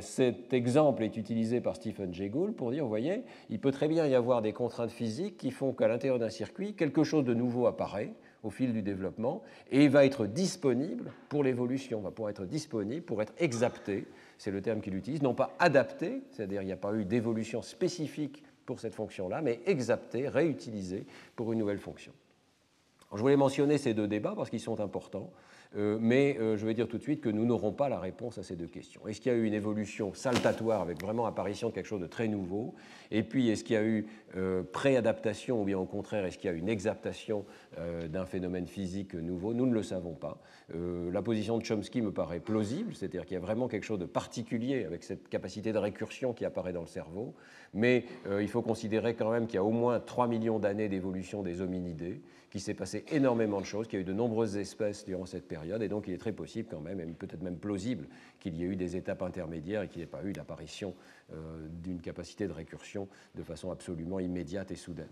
cet exemple est utilisé par Stephen Jay Gould pour dire, vous voyez, il peut très bien y avoir des contraintes physiques qui font qu'à l'intérieur d'un circuit, quelque chose de nouveau apparaît, au fil du développement et va être disponible pour l'évolution, va pouvoir être disponible pour être exapté, c'est le terme qu'il utilise, non pas adapté, c'est-à-dire il n'y a pas eu d'évolution spécifique pour cette fonction-là, mais exapté, réutilisé pour une nouvelle fonction. je voulais mentionner ces deux débats parce qu'ils sont importants. Euh, mais euh, je vais dire tout de suite que nous n'aurons pas la réponse à ces deux questions. Est-ce qu'il y a eu une évolution saltatoire avec vraiment apparition de quelque chose de très nouveau? Et puis, est-ce qu'il y a eu euh, préadaptation ou bien au contraire, est-ce qu'il y a eu une exaptation d'un phénomène physique nouveau? Nous ne le savons pas. la position de Chomsky me paraît plausible, c'est-à-dire qu'il y a vraiment quelque chose de particulier avec cette capacité de récursion qui apparaît dans le cerveau, mais il faut considérer quand même qu'il y a au moins 3 millions d'années d'évolution des hominidés qu'il s'est passé énormément de choses, qu'il y a eu de nombreuses espèces durant cette période, et donc il est très possible quand même, et peut-être même plausible, qu'il y ait eu des étapes intermédiaires et qu'il n'y ait pas eu l'apparition euh, d'une capacité de récursion de façon absolument immédiate et soudaine.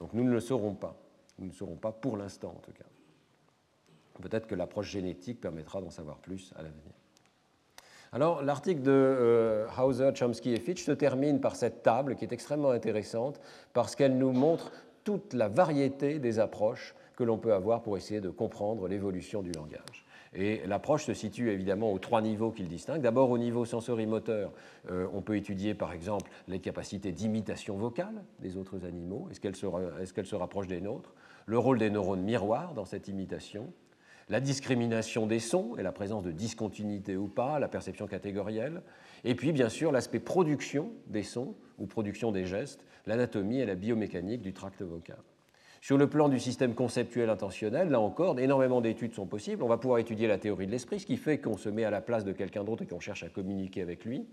Donc nous ne le saurons pas. Nous ne le saurons pas pour l'instant en tout cas. Peut-être que l'approche génétique permettra d'en savoir plus à l'avenir. Alors, l'article de euh, Hauser, Chomsky et Fitch se termine par cette table qui est extrêmement intéressante parce qu'elle nous montre toute la variété des approches que l'on peut avoir pour essayer de comprendre l'évolution du langage. Et l'approche se situe évidemment aux trois niveaux qu'il distingue. D'abord, au niveau sensorimoteur, euh, on peut étudier par exemple les capacités d'imitation vocale des autres animaux. Est-ce qu'elles se, se rapprochent des nôtres? Le rôle des neurones miroirs dans cette imitation la discrimination des sons et la présence de discontinuité ou pas, la perception catégorielle, et puis bien sûr l'aspect production des sons ou production des gestes, l'anatomie et la biomécanique du tract vocal. Sur le plan du système conceptuel intentionnel, là encore, énormément d'études sont possibles. On va pouvoir étudier la théorie de l'esprit, ce qui fait qu'on se met à la place de quelqu'un d'autre et qu'on cherche à communiquer avec lui,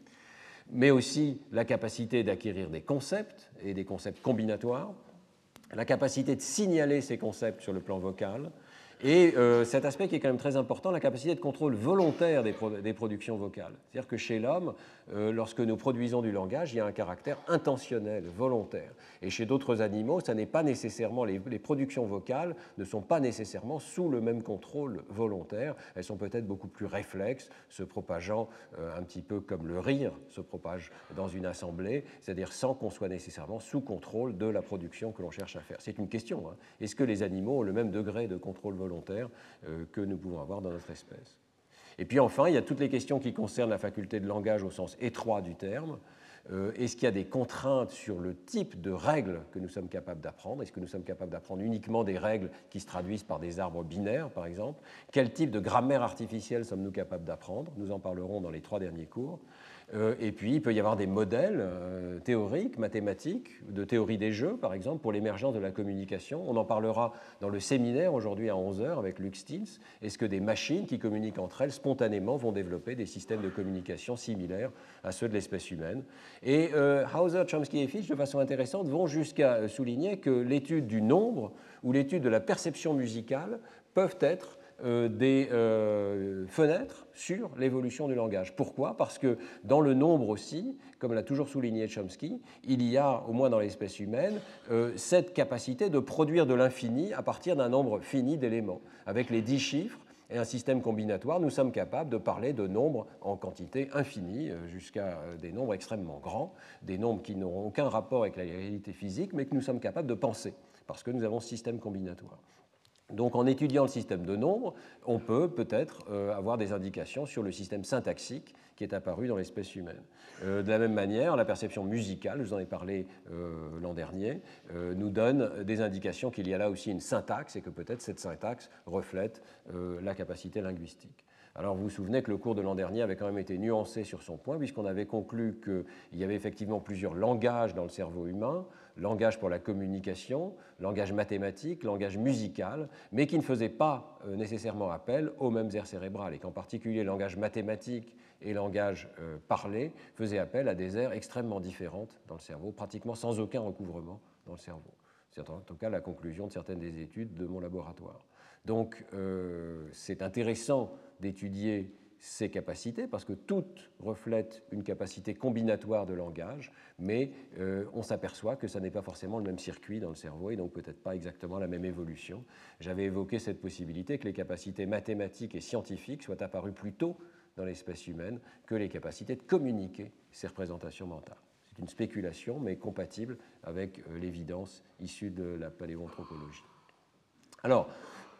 mais aussi la capacité d'acquérir des concepts et des concepts combinatoires, la capacité de signaler ces concepts sur le plan vocal, et euh, cet aspect qui est quand même très important, la capacité de contrôle volontaire des, productions vocales. C'est-à-dire que chez l'homme, euh, lorsque nous produisons du langage, il y a un caractère intentionnel, volontaire. Et chez d'autres animaux, ça n'est pas nécessairement les, productions vocales ne sont pas nécessairement sous le même contrôle volontaire. Elles sont peut-être beaucoup plus réflexes, se propageant euh, un petit peu comme le rire se propage dans une assemblée, c'est-à-dire sans qu'on soit nécessairement sous contrôle de la production que l'on cherche à faire. C'est une question. Hein. Est-ce que les animaux ont le même degré de contrôle volontaire euh, que nous pouvons avoir dans notre espèce Et puis enfin, il y a toutes les questions qui concernent la faculté de langage au sens étroit du terme. Euh, est-ce qu'il y a des contraintes sur le type de règles que nous sommes capables d'apprendre? Est-ce que nous sommes capables d'apprendre uniquement des règles qui se traduisent par des arbres binaires, par exemple? Quel type de grammaire artificielle sommes-nous capables d'apprendre? Nous en parlerons dans les trois derniers cours. Euh, et puis, il peut y avoir des modèles euh, théoriques, mathématiques, de théorie des jeux, par exemple, pour l'émergence de la communication. On en parlera dans le séminaire aujourd'hui à 11h avec Luc Stills. Est-ce que des machines qui communiquent entre elles spontanément vont développer des systèmes de communication similaires à ceux de l'espèce humaine? Et euh, Hauser, Chomsky et Fitch, de façon intéressante, vont jusqu'à souligner que l'étude du nombre ou l'étude de la perception musicale peuvent être des euh, fenêtres sur l'évolution du langage. Pourquoi? Parce que dans le nombre aussi, comme l'a toujours souligné Chomsky, il y a, au moins dans l'espèce humaine, euh, cette capacité de produire de l'infini à partir d'un nombre fini d'éléments. Avec les dix chiffres, et un système combinatoire, nous sommes capables de parler de nombres en quantité infinie, jusqu'à des nombres extrêmement grands, des nombres qui n'auront aucun rapport avec la réalité physique, mais que nous sommes capables de penser, parce que nous avons ce système combinatoire. Donc en étudiant le système de nombres, on peut peut-être euh, avoir des indications sur le système syntaxique qui est apparu dans l'espèce humaine. Euh, de la même manière, la perception musicale, je vous en ai parlé euh, l'an dernier, nous donne des indications qu'il y a là aussi une syntaxe et que peut-être cette syntaxe reflète la capacité linguistique. Alors vous vous souvenez que le cours de l'an dernier avait quand même été nuancé sur son point, puisqu'on avait conclu qu'il y avait effectivement plusieurs langages dans le cerveau humain, langage pour la communication, langage mathématique, langage musical, mais qui ne faisait pas euh, nécessairement appel aux mêmes aires cérébrales, et qu'en particulier langage mathématique et langage euh, parlé faisaient appel à des aires extrêmement différentes dans le cerveau, pratiquement sans aucun recouvrement dans le cerveau. C'est en tout cas la conclusion de certaines des études de mon laboratoire. Donc euh, c'est intéressant d'étudier ces capacités, parce que toutes reflètent une capacité combinatoire de langage, mais euh, on s'aperçoit que ça n'est pas forcément le même circuit dans le cerveau et donc peut-être pas exactement la même évolution. J'avais évoqué cette possibilité que les capacités mathématiques et scientifiques soient apparues plus tôt dans l'espèce humaine que les capacités de communiquer ces représentations mentales. C'est une spéculation, mais compatible avec euh, l'évidence issue de la paléoanthropologie. Alors,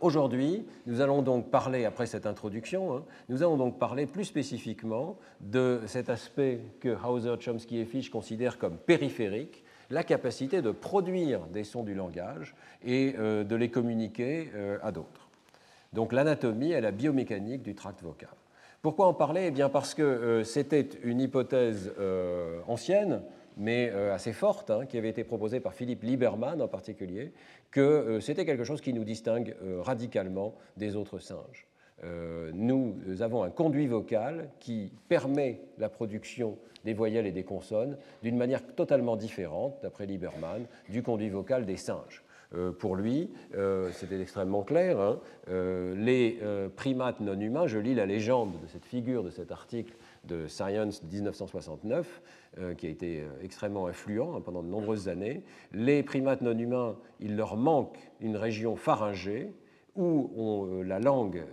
Aujourd'hui, nous allons donc parler, après cette introduction, hein, nous allons donc parler plus spécifiquement de cet aspect que Hauser, Chomsky et Fish considèrent comme périphérique, la capacité de produire des sons du langage et euh, de les communiquer euh, à d'autres. Donc l'anatomie et la biomécanique du tract vocal. Pourquoi en parler? Eh bien parce que euh, c'était une hypothèse ancienne, mais assez forte, hein, qui avait été proposée par Philippe Lieberman en particulier, que euh, c'était quelque chose qui nous distingue euh, radicalement des autres singes. Euh, nous avons un conduit vocal qui permet la production des voyelles et des consonnes d'une manière totalement différente, d'après Lieberman, du conduit vocal des singes. pour lui, c'était extrêmement clair, hein, les primates non humains, je lis la légende de cette figure de cet article de Science 1969, euh, qui a été euh, extrêmement influent hein, pendant de nombreuses années. Les primates non humains, il leur manque une région pharyngée où euh, la langue,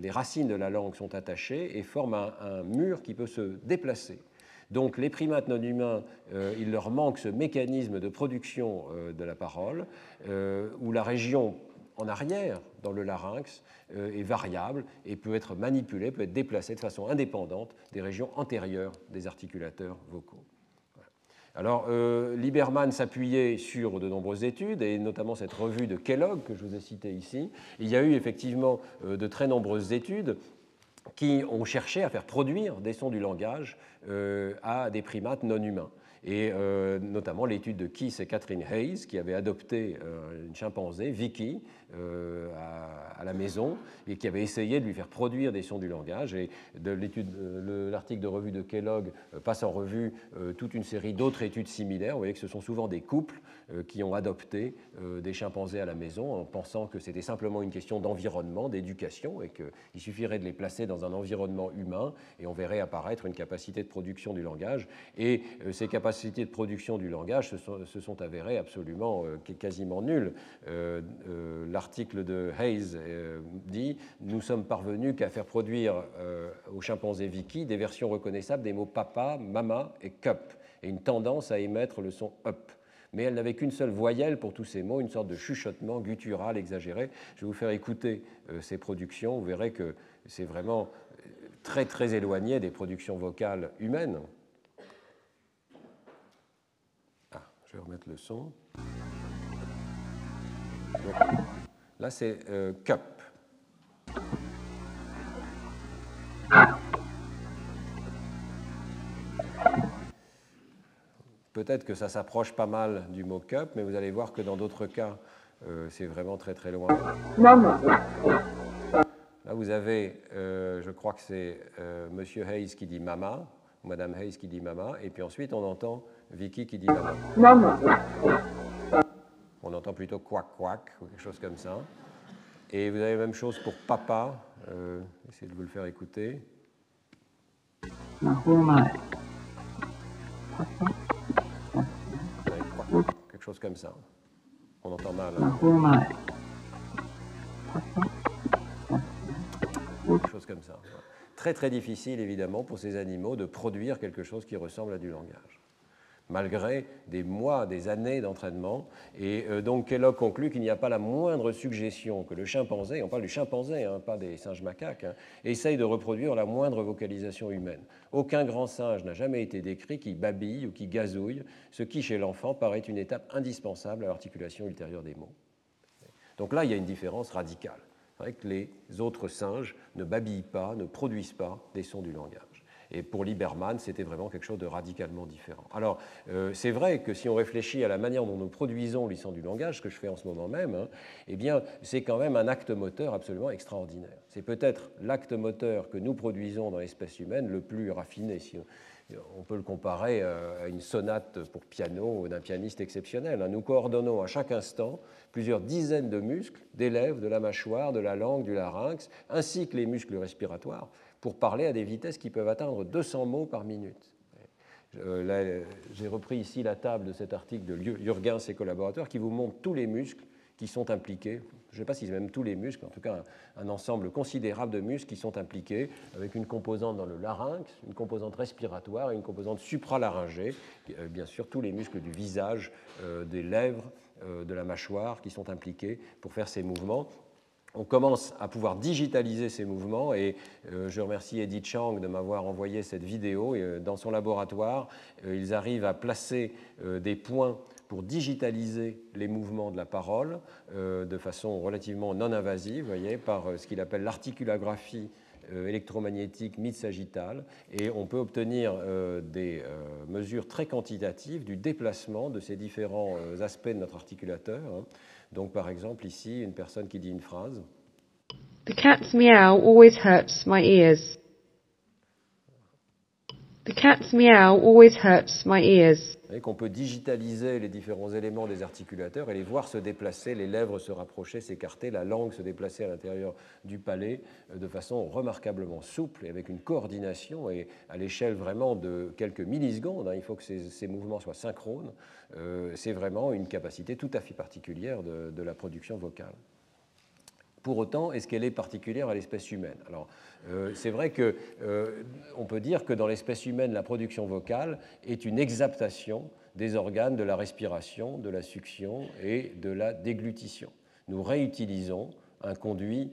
les racines de la langue sont attachées et forment un, mur qui peut se déplacer. Donc les primates non humains, il leur manque ce mécanisme de production de la parole, où la région en arrière dans le larynx euh, est variable et peut être manipulée, peut être déplacée de façon indépendante des régions antérieures des articulateurs vocaux. Alors, euh, Lieberman s'appuyait sur de nombreuses études, et notamment cette revue de Kellogg que je vous ai citée ici. Il y a eu effectivement euh, de très nombreuses études qui ont cherché à faire produire des sons du langage à des primates non humains et euh, notamment l'étude de Keith et Catherine Hayes, qui avaient adopté euh, une chimpanzé, Vicky, euh, à, la maison, et qui avait essayé de lui faire produire des sons du langage. Et de l'article de revue de Kellogg passe en revue toute une série d'autres études similaires. Vous voyez que ce sont souvent des couples qui ont adopté des chimpanzés à la maison en pensant que c'était simplement une question d'environnement, d'éducation, et qu'il suffirait de les placer dans un environnement humain, et on verrait apparaître une capacité de production du langage. Et ces capacités de production du langage se sont, avérées absolument euh, quasiment nulles. Euh, euh, l'article de Hayes dit Nous sommes parvenus qu'à faire produire aux chimpanzés Vicky des versions reconnaissables des mots papa, mama et cup, et une tendance à émettre le son up mais elle n'avait qu'une seule voyelle pour tous ces mots, une sorte de chuchotement guttural exagéré. Je vais vous faire écouter ces productions, vous verrez que c'est vraiment très très éloigné des productions vocales humaines. Ah, je vais remettre le son. Là, c'est euh, cup. Peut-être que ça s'approche pas mal du mot cup, mais vous allez voir que dans d'autres cas, euh, c'est vraiment très très loin. Là, vous avez, euh, je crois que c'est Monsieur Hayes qui dit mama, Madame Hayes qui dit mama, et puis ensuite on entend Vicky qui dit mama. On entend plutôt quack quack ou quelque chose comme ça. Et vous avez la même chose pour papa. essayez de vous le faire écouter. Quelque chose comme ça. On entend mal. Hein. Quelque chose comme ça. Très très difficile évidemment pour ces animaux de produire quelque chose qui ressemble à du langage malgré des mois, des années d'entraînement. Et euh, donc Kellogg conclut qu'il n'y a pas la moindre suggestion que le chimpanzé, on parle du chimpanzé, hein, pas des singes macaques, hein, essaye de reproduire la moindre vocalisation humaine. Aucun grand singe n'a jamais été décrit qui babille ou qui gazouille, ce qui chez l'enfant paraît une étape indispensable à l'articulation ultérieure des mots. Donc là, il y a une différence radicale. C'est vrai que les autres singes ne babillent pas, ne produisent pas des sons du langage. Et pour Lieberman, c'était vraiment quelque chose de radicalement différent. Alors, euh, c'est vrai que si on réfléchit à la manière dont nous produisons sons du langage, ce que je fais en ce moment même, hein, eh bien, c'est quand même un acte moteur absolument extraordinaire. C'est peut-être l'acte moteur que nous produisons dans l'espèce humaine le plus raffiné. Si on peut le comparer euh, à une sonate pour piano d'un pianiste exceptionnel. Hein. Nous coordonnons à chaque instant plusieurs dizaines de muscles, des lèvres, de la mâchoire, de la langue, du larynx, ainsi que les muscles respiratoires, pour parler à des vitesses qui peuvent atteindre 200 mots par minute. Euh, j'ai repris ici la table de cet article de Jürgens et collaborateurs qui vous montre tous les muscles qui sont impliqués. Je ne sais pas si c'est même tous les muscles, en tout cas un, ensemble considérable de muscles qui sont impliqués, avec une composante dans le larynx, une composante respiratoire et une composante supralaryngée, euh, bien sûr tous les muscles du visage, euh, des lèvres, de la mâchoire qui sont impliqués pour faire ces mouvements on commence à pouvoir digitaliser ces mouvements et euh, je remercie Eddie Chang de m'avoir envoyé cette vidéo. Euh, dans son laboratoire, euh, ils arrivent à placer des points pour digitaliser les mouvements de la parole de façon relativement non invasive, voyez, par ce qu'il appelle l'articulagraphie électromagnétique mid-sagittale et on peut obtenir des mesures très quantitatives du déplacement de ces différents aspects de notre articulateur. Hein. Donc, par exemple, ici, une personne qui dit une phrase. The cat's meow always hurts my ears. The cat's meow always hurts my ears. Vous qu'on peut digitaliser les différents éléments des articulateurs et les voir se déplacer, les lèvres se rapprocher, s'écarter, la langue se déplacer à l'intérieur du palais euh, de façon remarquablement souple et avec une coordination et à l'échelle vraiment de quelques millisecondes. Hein, il faut que ces, mouvements soient synchrones. Euh, c'est vraiment une capacité tout à fait particulière de, la production vocale. Pour autant, est-ce qu'elle est particulière à l'espèce humaine? Euh, c'est vrai qu'on euh, peut dire que dans l'espèce humaine, la production vocale est une exaptation des organes de la respiration, de la succion et de la déglutition. Nous réutilisons un conduit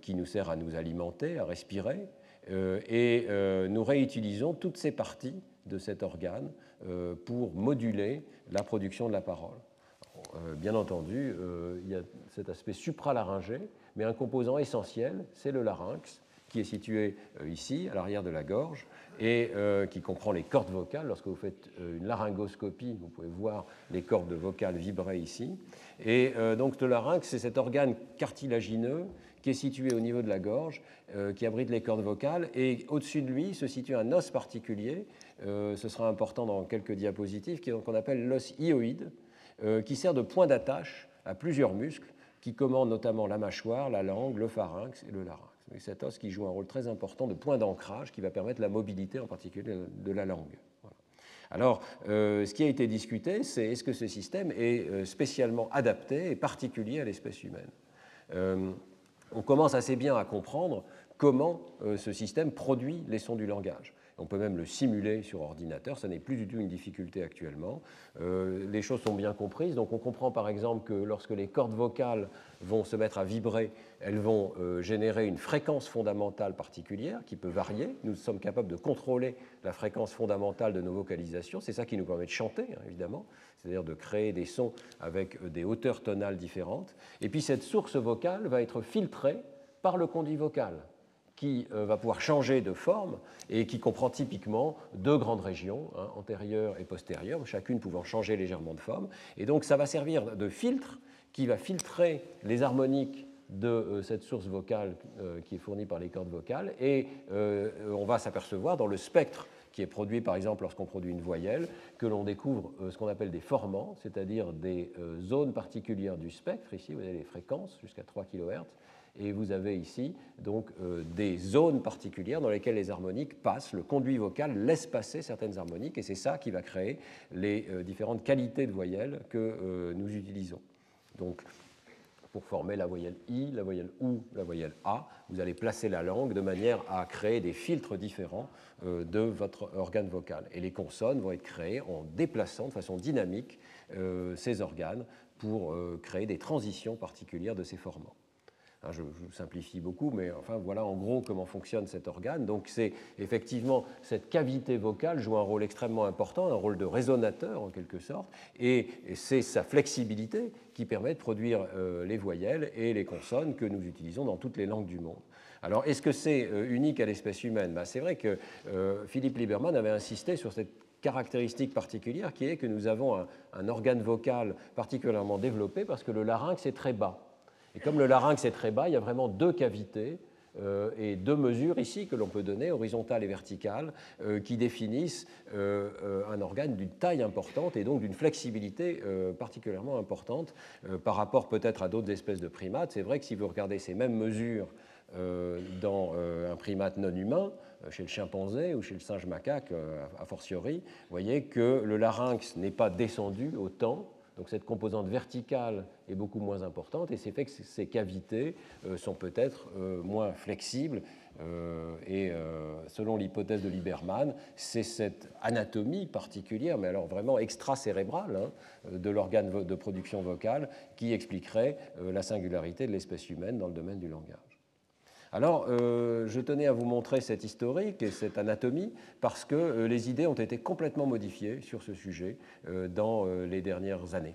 qui nous sert à nous alimenter, à respirer, et nous réutilisons toutes ces parties de cet organe pour moduler la production de la parole. Euh, bien entendu, euh, il y a cet aspect supralaryngé, mais un composant essentiel, c'est le larynx, qui est situé euh, ici, à l'arrière de la gorge, et qui comprend les cordes vocales. Lorsque vous faites une laryngoscopie, vous pouvez voir les cordes vocales vibrer ici. Et donc le larynx, c'est cet organe cartilagineux qui est situé au niveau de la gorge, qui abrite les cordes vocales, et au-dessus de lui se situe un os particulier euh, ce sera important dans quelques diapositives, qu'on appelle l'os hyoïde, euh, qui sert de point d'attache à plusieurs muscles qui commandent notamment la mâchoire, la langue, le pharynx et le larynx. Et cet os qui joue un rôle très important de point d'ancrage qui va permettre la mobilité en particulier de la langue. Alors, euh, ce qui a été discuté, c'est est-ce que ce système est spécialement adapté et particulier à l'espèce humaine On commence assez bien à comprendre comment ce système produit les sons du langage On peut même le simuler sur ordinateur, ça n'est plus du tout une difficulté actuellement. Euh, les choses sont bien comprises, donc on comprend par exemple que lorsque les cordes vocales vont se mettre à vibrer, elles vont euh, générer une fréquence fondamentale particulière qui peut varier. Nous sommes capables de contrôler la fréquence fondamentale de nos vocalisations, c'est ça qui nous permet de chanter, hein, évidemment, c'est-à-dire de créer des sons avec euh, des hauteurs tonales différentes. Et puis cette source vocale va être filtrée par le conduit vocal qui euh, va pouvoir changer de forme et qui comprend typiquement deux grandes régions, hein, antérieure et postérieure, chacune pouvant changer légèrement de forme. Et donc ça va servir de filtre qui va filtrer les harmoniques de euh, cette source vocale euh, qui est fournie par les cordes vocales. Et on va s'apercevoir dans le spectre qui est produit par exemple lorsqu'on produit une voyelle, que l'on découvre ce qu'on appelle des formants, c'est-à-dire des zones particulières du spectre. Ici, vous avez les fréquences jusqu'à 3 kHz et vous avez ici donc euh, des zones particulières dans lesquelles les harmoniques passent. Le conduit vocal laisse passer certaines harmoniques et c'est ça qui va créer les euh, différentes qualités de voyelles que euh, nous utilisons. Donc, pour former la voyelle I, la voyelle OU, la voyelle A, vous allez placer la langue de manière à créer des filtres différents de votre organe vocal. Et les consonnes vont être créées en déplaçant de façon dynamique ces organes pour créer des transitions particulières de ces formants. Je, vous simplifie beaucoup, mais enfin voilà en gros comment fonctionne cet organe. Donc c'est effectivement cette cavité vocale joue un rôle extrêmement important, un rôle de résonateur en quelque sorte, et c'est sa flexibilité qui permet de produire euh, les voyelles et les consonnes que nous utilisons dans toutes les langues du monde. Alors est-ce que c'est euh, unique à l'espèce humaine? Ben, C'est vrai que euh, Philippe Lieberman avait insisté sur cette caractéristique particulière qui est que nous avons un organe vocal particulièrement développé parce que le larynx est très bas. Et comme le larynx est très bas, il y a vraiment deux cavités euh, et deux mesures ici que l'on peut donner, horizontale et verticale, euh, qui définissent euh, un organe d'une taille importante et donc d'une flexibilité particulièrement importante par rapport peut-être à d'autres espèces de primates. C'est vrai que si vous regardez ces mêmes mesures dans un primate non humain, chez le chimpanzé ou chez le singe macaque, a fortiori, vous voyez que le larynx n'est pas descendu autant donc cette composante verticale est beaucoup moins importante et c'est fait que ces cavités euh, sont peut-être euh, moins flexibles. Euh, et selon l'hypothèse de Lieberman, c'est cette anatomie particulière, mais alors vraiment extracérébrale, hein, de l'organe de production vocale qui expliquerait la singularité de l'espèce humaine dans le domaine du langage. Alors, euh, je tenais à vous montrer cette historique et cette anatomie parce que euh, les idées ont été complètement modifiées sur ce sujet euh, dans les dernières années.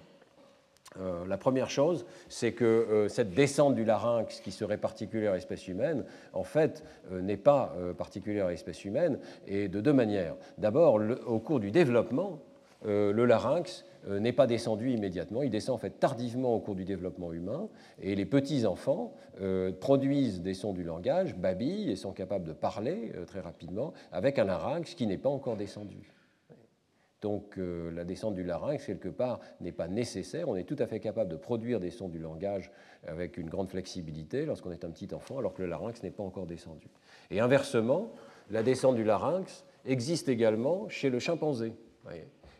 la première chose, c'est que cette descente du larynx qui serait particulière à l'espèce humaine, en fait, n'est pas particulière à l'espèce humaine, et de deux manières. D'abord, au cours du développement, le larynx n'est pas descendu immédiatement. Il descend en fait tardivement au cours du développement humain. Et les petits-enfants euh, produisent des sons du langage, babillent et sont capables de parler euh, très rapidement avec un larynx qui n'est pas encore descendu. Donc la descente du larynx, quelque part, n'est pas nécessaire. On est tout à fait capable de produire des sons du langage avec une grande flexibilité lorsqu'on est un petit enfant, alors que le larynx n'est pas encore descendu. Et inversement, la descente du larynx existe également chez le chimpanzé.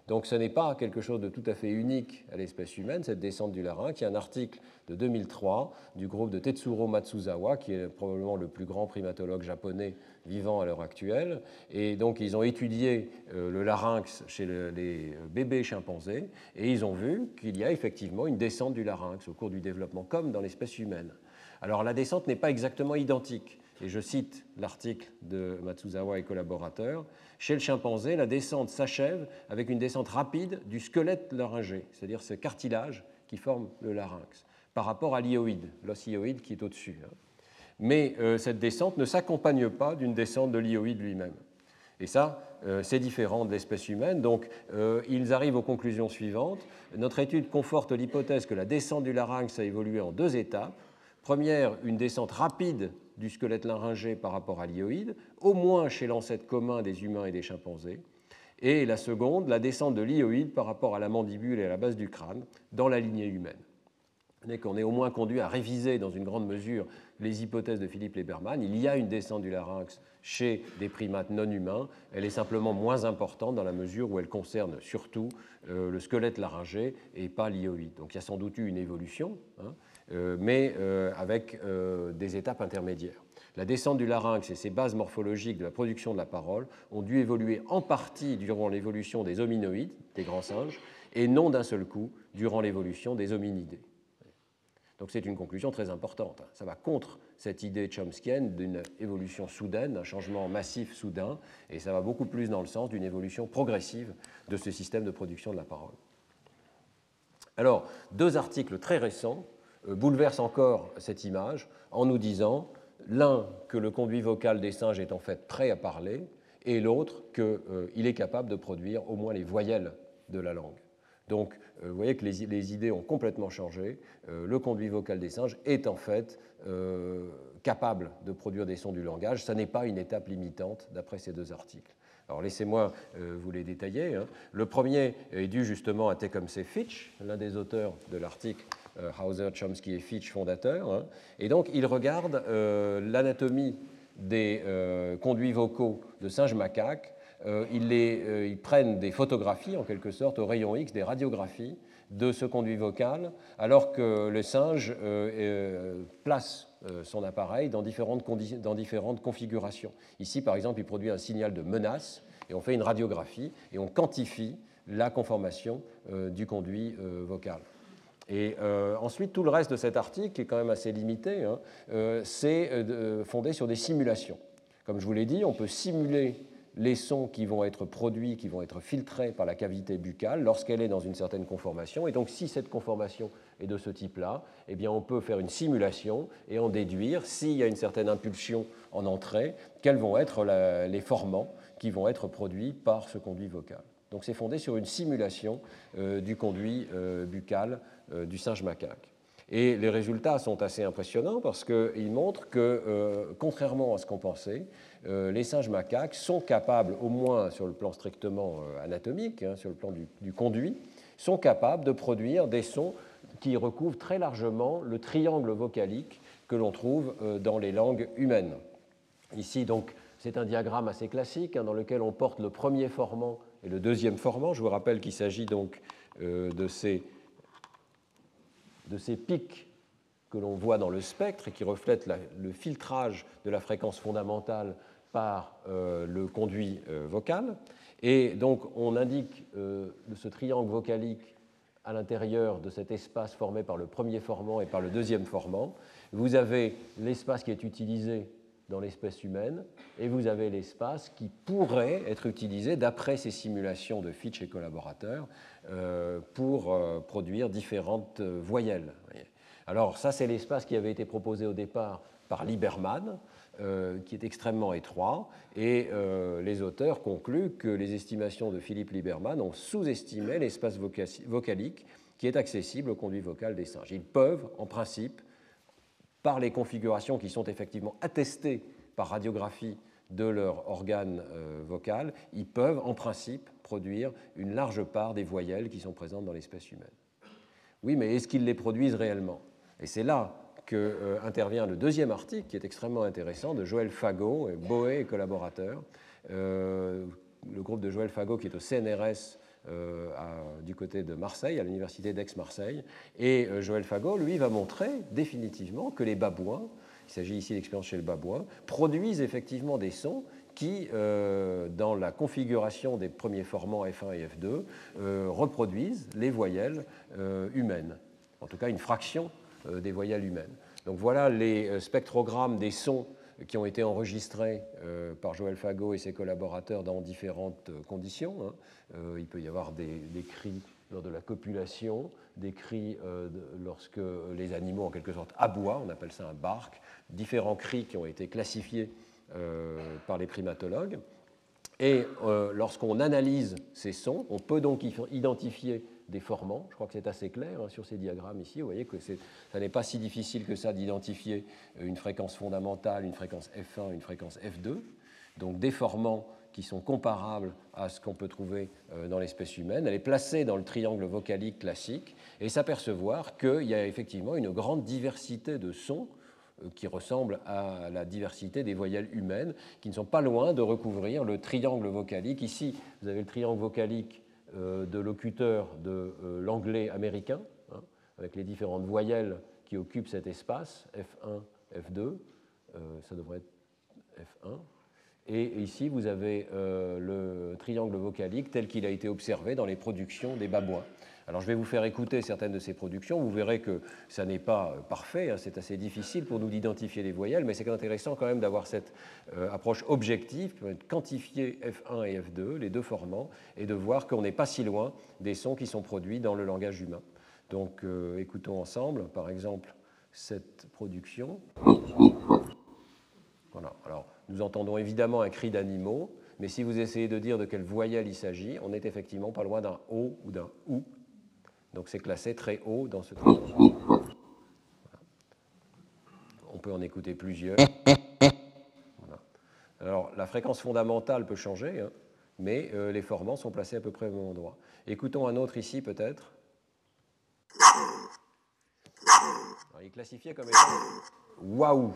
Donc ce n'est pas quelque chose de tout à fait unique à l'espèce humaine, cette descente du larynx. Il y a un article de 2003 du groupe de Tetsuro Matsuzawa, qui est probablement le plus grand primatologue japonais vivant à l'heure actuelle. Et donc ils ont étudié euh, le larynx chez les bébés chimpanzés et ils ont vu qu'il y a effectivement une descente du larynx au cours du développement, comme dans l'espèce humaine. Alors la descente n'est pas exactement identique. Et je cite l'article de Matsuzawa et collaborateurs. Chez le chimpanzé, la descente s'achève avec une descente rapide du squelette laryngé, c'est-à-dire ce cartilage qui forme le larynx, par rapport à l'ioïde, l'os qui est au-dessus. Hein. Mais euh, cette descente ne s'accompagne pas d'une descente de l'ioïde lui-même. Et ça, euh, c'est différent de l'espèce humaine. Donc, euh, ils arrivent aux conclusions suivantes. Notre étude conforte l'hypothèse que la descente du larynx a évolué en deux étapes. Première, une descente rapide du squelette laryngé par rapport à l'ioïde, au moins chez l'ancêtre commun des humains et des chimpanzés, et la seconde, la descente de l'ioïde par rapport à la mandibule et à la base du crâne dans la lignée humaine. qu'on est au moins conduit à réviser dans une grande mesure les hypothèses de Philippe Lieberman. Il y a une descente du larynx chez des primates non humains. Elle est simplement moins importante dans la mesure où elle concerne surtout euh, le squelette laryngé et pas l'ioïde. Donc il y a sans doute eu une évolution, hein, mais euh, avec des étapes intermédiaires. La descente du larynx et ses bases morphologiques de la production de la parole ont dû évoluer en partie durant l'évolution des hominoïdes, des grands singes, et non d'un seul coup durant l'évolution des hominidés. Donc c'est une conclusion très importante. Ça va contre cette idée chomskienne d'une évolution soudaine, d'un changement massif soudain, et ça va beaucoup plus dans le sens d'une évolution progressive de ce système de production de la parole. Alors, deux articles très récents euh, bouleversent encore cette image en nous disant, l'un, que le conduit vocal des singes est en fait prêt à parler, et l'autre, qu'il euh, est capable de produire au moins les voyelles de la langue. Donc, euh, vous voyez que les, idées ont complètement changé. Le conduit vocal des singes est en fait capable de produire des sons du langage. Ça n'est pas une étape limitante d'après ces deux articles. Alors laissez-moi vous les détailler. Hein. Le premier est dû justement à Tecumseh Fitch, l'un des auteurs de l'article Hauser, Chomsky et Fitch fondateurs. Hein. Et donc il regarde l'anatomie des conduits vocaux de singes macaques euh, euh, ils, prennent des photographies, en quelque sorte, au rayon X, des radiographies de ce conduit vocal, alors que le singe euh, place son appareil dans différentes configurations. Ici, par exemple, il produit un signal de menace, et on fait une radiographie, et on quantifie la conformation du conduit vocal. Et ensuite, tout le reste de cet article, qui est quand même assez limité, hein, c'est fondé sur des simulations. Comme je vous l'ai dit, on peut simuler les sons qui vont être produits, qui vont être filtrés par la cavité buccale lorsqu'elle est dans une certaine conformation. Et donc, si cette conformation est de ce type-là, eh bien, on peut faire une simulation et en déduire, s'il y a une certaine impulsion en entrée, quels vont être les formants qui vont être produits par ce conduit vocal. Donc, c'est fondé sur une simulation euh, du conduit euh, buccal euh, du singe macaque. Et les résultats sont assez impressionnants parce qu'ils montrent que, contrairement à ce qu'on pensait, euh, les singes macaques sont capables, au moins sur le plan strictement euh, anatomique, hein, sur le plan du, conduit, sont capables de produire des sons qui recouvrent très largement le triangle vocalique que l'on trouve euh, dans les langues humaines. Ici, donc, c'est un diagramme assez classique hein, dans lequel on porte le premier formant et le deuxième formant. Je vous rappelle qu'il s'agit donc de, ces, de ces pics que l'on voit dans le spectre et qui reflètent le filtrage de la fréquence fondamentale par euh, le conduit euh, vocal. Et donc on indique euh, ce triangle vocalique à l'intérieur de cet espace formé par le premier formant et par le deuxième formant. Vous avez l'espace qui est utilisé dans l'espèce humaine et vous avez l'espace qui pourrait être utilisé d'après ces simulations de Fitch et collaborateurs pour produire différentes voyelles. Alors ça c'est l'espace qui avait été proposé au départ par Lieberman euh, qui est extrêmement étroit, et euh, les auteurs concluent que les estimations de Philippe Lieberman ont sous-estimé l'espace vocalique qui est accessible au conduit vocal des singes. Ils peuvent, en principe, par les configurations qui sont effectivement attestées par radiographie de leur organe euh, vocal, ils peuvent, en principe, produire une large part des voyelles qui sont présentes dans l'espèce humaine. Oui, mais est-ce qu'ils les produisent réellement? Et c'est là que euh, intervient le deuxième article, qui est extrêmement intéressant, de Joël Fagot, Boé et collaborateurs. Euh, le groupe de Joël Fagot qui est au CNRS euh, du côté de Marseille, à l'université d'Aix-Marseille. Et Joël Fagot, lui, va montrer définitivement que les babouins, il s'agit ici d'expérience chez le babouin, produisent effectivement des sons qui, dans la configuration des premiers formants F1 et F2, reproduisent les voyelles humaines, en tout cas une fraction euh, des voyelles humaines. Donc voilà les euh, spectrogrammes des sons qui ont été enregistrés euh, par Joël Fagot et ses collaborateurs dans différentes conditions. Hein. il peut y avoir des, cris lors de la copulation, des cris lorsque les animaux en quelque sorte aboient, on appelle ça un bark, différents cris qui ont été classifiés par les primatologues. Et lorsqu'on analyse ces sons, on peut donc identifier des. Je crois que c'est assez clair hein, sur ces diagrammes ici. Vous voyez que ça n'est pas si difficile que ça d'identifier une fréquence fondamentale, une fréquence F1, une fréquence F2. Donc des formants qui sont comparables à ce qu'on peut trouver dans l'espèce humaine. Elle est placée dans le triangle vocalique classique et s'apercevoir qu'il y a effectivement une grande diversité de sons qui ressemblent à la diversité des voyelles humaines, qui ne sont pas loin de recouvrir le triangle vocalique. Ici, vous avez le triangle vocalique de locuteur de l'anglais américain, hein, avec les différentes voyelles qui occupent cet espace, F1, F2, ça devrait être F1. Et ici, vous avez le triangle vocalique tel qu'il a été observé dans les productions des babouins. Alors je vais vous faire écouter certaines de ces productions. Vous verrez que ça n'est pas euh, parfait, hein. c'est assez difficile pour nous d'identifier les voyelles, mais c'est intéressant quand même d'avoir cette euh, approche objective, quantifier F1 et F2, les deux formants, et de voir qu'on n'est pas si loin des sons qui sont produits dans le langage humain. Donc euh, écoutons ensemble, par exemple, cette production. Voilà. Alors nous entendons évidemment un cri d'animaux, mais si vous essayez de dire de quelle voyelle il s'agit, on est effectivement pas loin d'un O ou d'un OU donc c'est classé très haut dans ce triangle. On peut en écouter plusieurs. Alors la fréquence fondamentale peut changer, hein, mais euh, les formants sont placés à peu près au même endroit. Écoutons un autre ici peut-être. il est classifié comme étant waouh.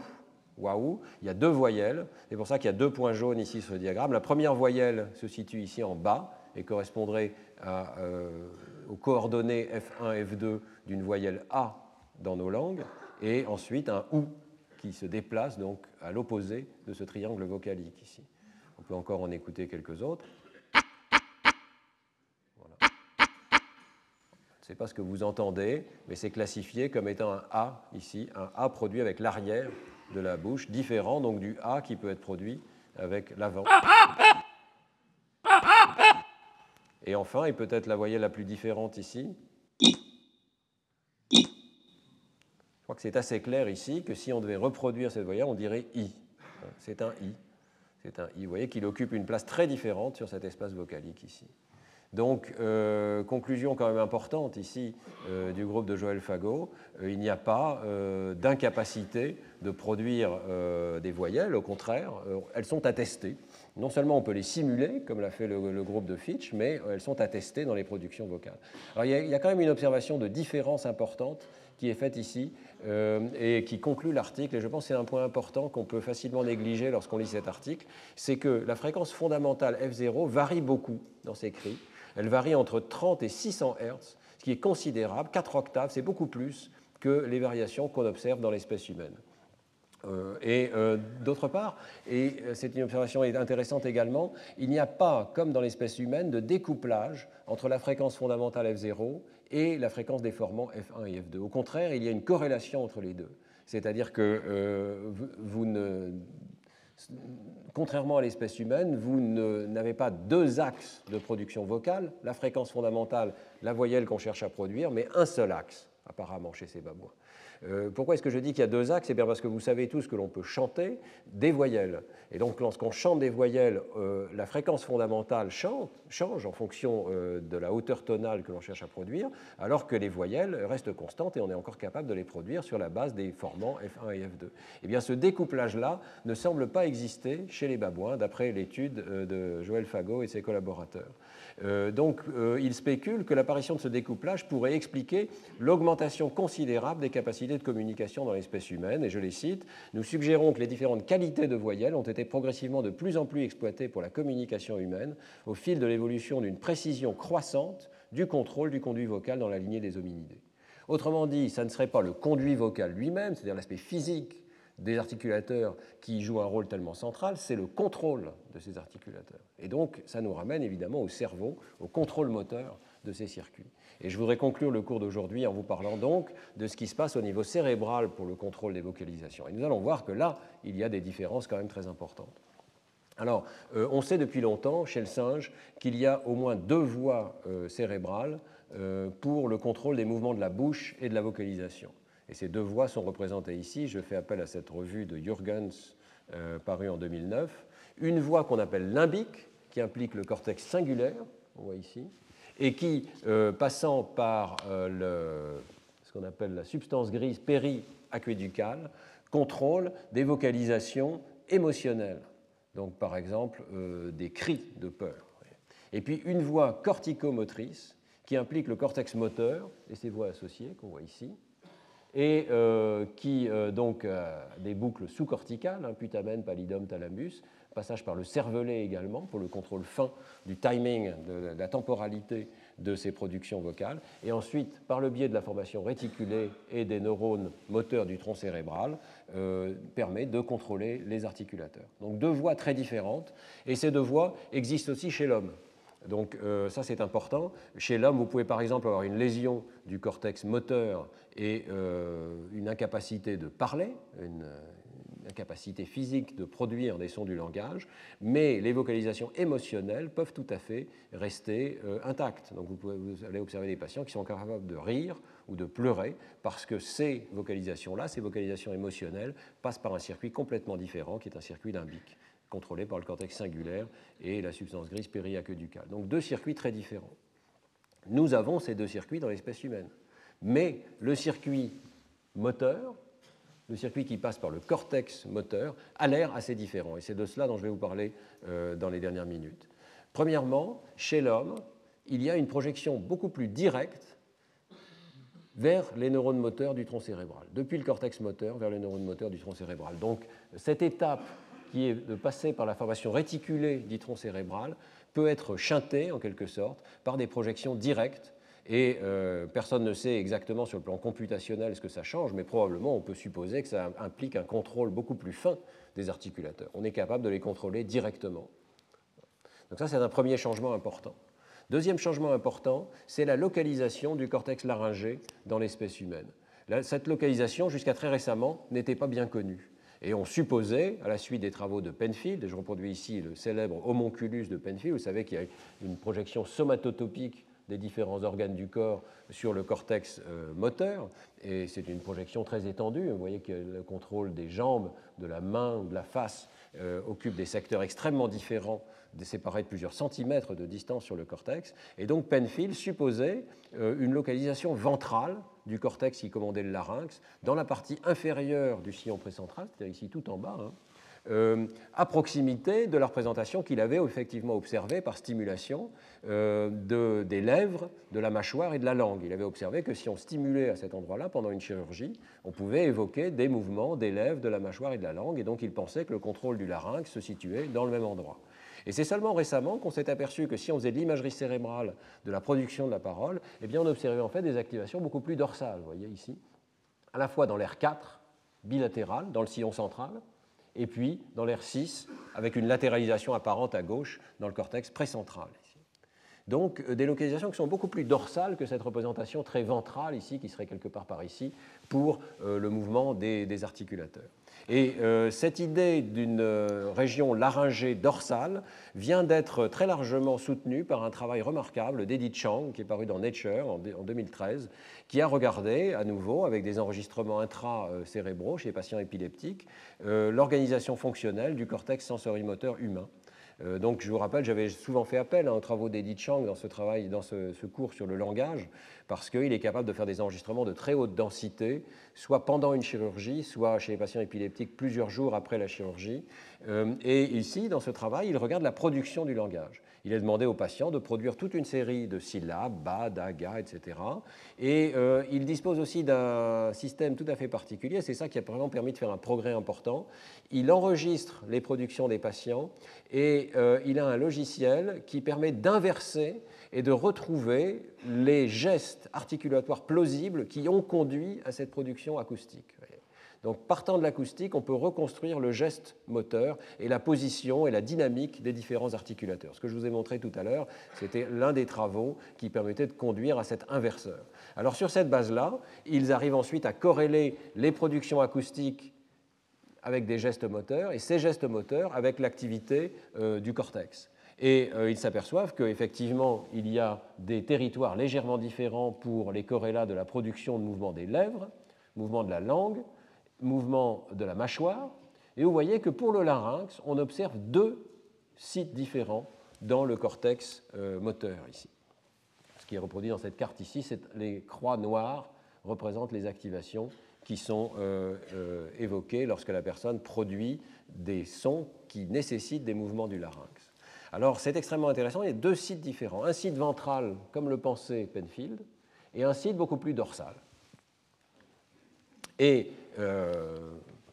Waouh, il y a deux voyelles, c'est pour ça qu'il y a deux points jaunes ici sur le diagramme. La première voyelle se situe ici en bas et correspondrait à euh, aux coordonnées F1, F2 d'une voyelle A dans nos langues, et ensuite un OU qui se déplace donc à l'opposé de ce triangle vocalique ici. On peut encore en écouter quelques autres. Voilà. Je ne sais pas ce que vous entendez, mais c'est classifié comme étant un A ici, un A produit avec l'arrière de la bouche, différent donc du A qui peut être produit avec l'avant. Et enfin, et peut-être la voyelle la plus différente ici, je crois que c'est assez clair ici que si on devait reproduire cette voyelle, on dirait I. C'est un I. C'est un I. Vous voyez qu'il occupe une place très différente sur cet espace vocalique ici. Donc, euh, conclusion quand même importante ici euh, du groupe de Joël Fagot, euh, il n'y a pas d'incapacité de produire des voyelles, au contraire, elles sont attestées non seulement on peut les simuler, comme l'a fait le, groupe de Fitch, mais elles sont attestées dans les productions vocales. Alors il y, a, quand même une observation de différence importante qui est faite ici euh, et qui conclut l'article, et je pense que c'est un point important qu'on peut facilement négliger lorsqu'on lit cet article, c'est que la fréquence fondamentale F0 varie beaucoup dans ces cris. Elle varie entre 30 et 600 Hz, ce qui est considérable, 4 octaves, c'est beaucoup plus que les variations qu'on observe dans l'espèce humaine. Euh, et euh, d'autre part, et euh, c'est une observation intéressante également, il n'y a pas, comme dans l'espèce humaine, de découplage entre la fréquence fondamentale F0 et la fréquence des formants F1 et F2. Au contraire, il y a une corrélation entre les deux. C'est-à-dire que vous ne, contrairement à l'espèce humaine, vous n'avez pas deux axes de production vocale, la fréquence fondamentale, la voyelle qu'on cherche à produire, mais un seul axe, apparemment, chez ces babouins. Euh, pourquoi est-ce que je dis qu'il y a deux axes? C'est bien parce que vous savez tous que l'on peut chanter des voyelles. Et donc, lorsqu'on chante des voyelles, euh, la fréquence fondamentale change en fonction euh, de la hauteur tonale que l'on cherche à produire, alors que les voyelles restent constantes et on est encore capable de les produire sur la base des formants F1 et F2. Eh bien, ce découplage-là ne semble pas exister chez les babouins, d'après l'étude de Joël Fagot et ses collaborateurs. Euh, donc, euh, il spécule que l'apparition de ce découplage pourrait expliquer l'augmentation considérable des capacités de communication dans l'espèce humaine. Et je les cite Nous suggérons que les différentes qualités de voyelles ont été progressivement de plus en plus exploitées pour la communication humaine au fil de l'évolution d'une précision croissante du contrôle du conduit vocal dans la lignée des hominidés. Autrement dit, ça ne serait pas le conduit vocal lui-même, c'est-à-dire l'aspect physique des articulateurs qui jouent un rôle tellement central, c'est le contrôle de ces articulateurs. Et donc, ça nous ramène évidemment au cerveau, au contrôle moteur de ces circuits. Et je voudrais conclure le cours d'aujourd'hui en vous parlant donc de ce qui se passe au niveau cérébral pour le contrôle des vocalisations. Et nous allons voir que là, il y a des différences quand même très importantes. Alors, euh, on sait depuis longtemps chez le singe qu'il y a au moins deux voies euh, cérébrales euh, pour le contrôle des mouvements de la bouche et de la vocalisation. Et ces deux voies sont représentées ici. Je fais appel à cette revue de Jürgens euh, parue en 2009. Une voie qu'on appelle limbique, qui implique le cortex singulaire, on voit ici, et qui, euh, passant par euh, ce qu'on appelle la substance grise péri-aquéducale, contrôle des vocalisations émotionnelles donc par exemple des cris de peur. Et puis une voie corticomotrice qui implique le cortex moteur et ses voies associées qu'on voit ici, et euh, qui euh, donc a des boucles sous-corticales, hein, putamen, pallidum, thalamus, passage par le cervelet également pour le contrôle fin du timing, de la temporalité de ces productions vocales, et ensuite, par le biais de la formation réticulée et des neurones moteurs du tronc cérébral, euh, permet de contrôler les articulateurs. Donc deux voies très différentes, et ces deux voies existent aussi chez l'homme. Donc euh, ça c'est important. Chez l'homme, vous pouvez par exemple avoir une lésion du cortex moteur et euh, une incapacité de parler, une, capacité physique de produire des sons du langage, mais les vocalisations émotionnelles peuvent tout à fait rester euh, intactes. Donc vous, pouvez, vous allez observer des patients qui sont capables de rire ou de pleurer parce que ces vocalisations-là, ces vocalisations émotionnelles, passent par un circuit complètement différent qui est un circuit limbique contrôlé par le cortex singulaire et la substance grise périaqueducale. Donc deux circuits très différents. Nous avons ces deux circuits dans l'espèce humaine. Mais le circuit moteur, le circuit qui passe par le cortex moteur, a l'air assez différent. Et c'est de cela dont je vais vous parler euh, dans les dernières minutes. Premièrement, chez l'homme, il y a une projection beaucoup plus directe vers les neurones moteurs du tronc cérébral, depuis le cortex moteur vers les neurones moteurs du tronc cérébral. Donc cette étape qui est de passer par la formation réticulée du tronc cérébral peut être chantée en quelque sorte par des projections directes et euh, personne ne sait exactement sur le plan computationnel ce que ça change, mais probablement on peut supposer que ça implique un contrôle beaucoup plus fin des articulateurs. On est capable de les contrôler directement. Donc ça, c'est un premier changement important. Deuxième changement important, c'est la localisation du cortex laryngé dans l'espèce humaine. Cette localisation, jusqu'à très récemment, n'était pas bien connue. Et on supposait, à la suite des travaux de Penfield, et je reproduis ici le célèbre homonculus de Penfield, vous savez qu'il y a une projection somatotopique des différents organes du corps sur le cortex euh, moteur. Et c'est une projection très étendue. Vous voyez que le contrôle des jambes, de la main, de la face euh, occupe des secteurs extrêmement différents, séparés de plusieurs centimètres de distance sur le cortex. Et donc Penfield supposait euh, une localisation ventrale du cortex qui commandait le larynx dans la partie inférieure du sillon précentral, c'est-à-dire ici tout en bas. Hein, à proximité de la représentation qu'il avait effectivement observée par stimulation euh, de, des lèvres, de la mâchoire et de la langue. Il avait observé que si on stimulait à cet endroit-là pendant une chirurgie, on pouvait évoquer des mouvements des lèvres, de la mâchoire et de la langue, et donc il pensait que le contrôle du larynx se situait dans le même endroit. Et c'est seulement récemment qu'on s'est aperçu que si on faisait de l'imagerie cérébrale de la production de la parole, eh bien on observait en fait des activations beaucoup plus dorsales, vous voyez ici, à la fois dans l'air 4, bilatéral, dans le sillon central, et puis dans l'air 6, avec une latéralisation apparente à gauche dans le cortex précentral. Donc euh, des localisations qui sont beaucoup plus dorsales que cette représentation très ventrale ici, qui serait quelque part par ici, pour euh, le mouvement des, articulateurs. Et euh, cette idée d'une région laryngée dorsale vient d'être très largement soutenue par un travail remarquable d'Edith Chang, qui est paru dans Nature en, 2013, qui a regardé à nouveau, avec des enregistrements intracérébraux chez les patients épileptiques, l'organisation fonctionnelle du cortex sensorimoteur humain. Euh, donc, je vous rappelle, j'avais souvent fait appel hein, aux travaux d'Edith Chang dans ce travail, dans ce, cours sur le langage, parce qu'il est capable de faire des enregistrements de très haute densité, soit pendant une chirurgie, soit chez les patients épileptiques plusieurs jours après la chirurgie. Euh, et ici, dans ce travail, il regarde la production du langage. Il a demandé aux patients de produire toute une série de syllabes, ba, da, ga, etc. Et euh, il dispose aussi d'un système tout à fait particulier, c'est ça qui a vraiment permis de faire un progrès important. Il enregistre les productions des patients et euh, il a un logiciel qui permet d'inverser et de retrouver les gestes articulatoires plausibles qui ont conduit à cette production acoustique. Donc partant de l'acoustique, on peut reconstruire le geste moteur et la position et la dynamique des différents articulateurs. Ce que je vous ai montré tout à l'heure, c'était l'un des travaux qui permettait de conduire à cet inverseur. Alors sur cette base-là, ils arrivent ensuite à corréler les productions acoustiques avec des gestes moteurs et ces gestes moteurs avec l'activité euh, du cortex. Et euh, ils s'aperçoivent qu'effectivement, il y a des territoires légèrement différents pour les corrélats de la production de mouvements des lèvres, mouvements de la langue, mouvements de la mâchoire. Et vous voyez que pour le larynx, on observe deux sites différents dans le cortex euh, moteur ici. Ce qui est reproduit dans cette carte ici, c'est les croix noires représentent les activations qui sont évoqués lorsque la personne produit des sons qui nécessitent des mouvements du larynx. Alors c'est extrêmement intéressant, il y a deux sites différents. Un site ventral, comme le pensait Penfield, et un site beaucoup plus dorsal. Et euh,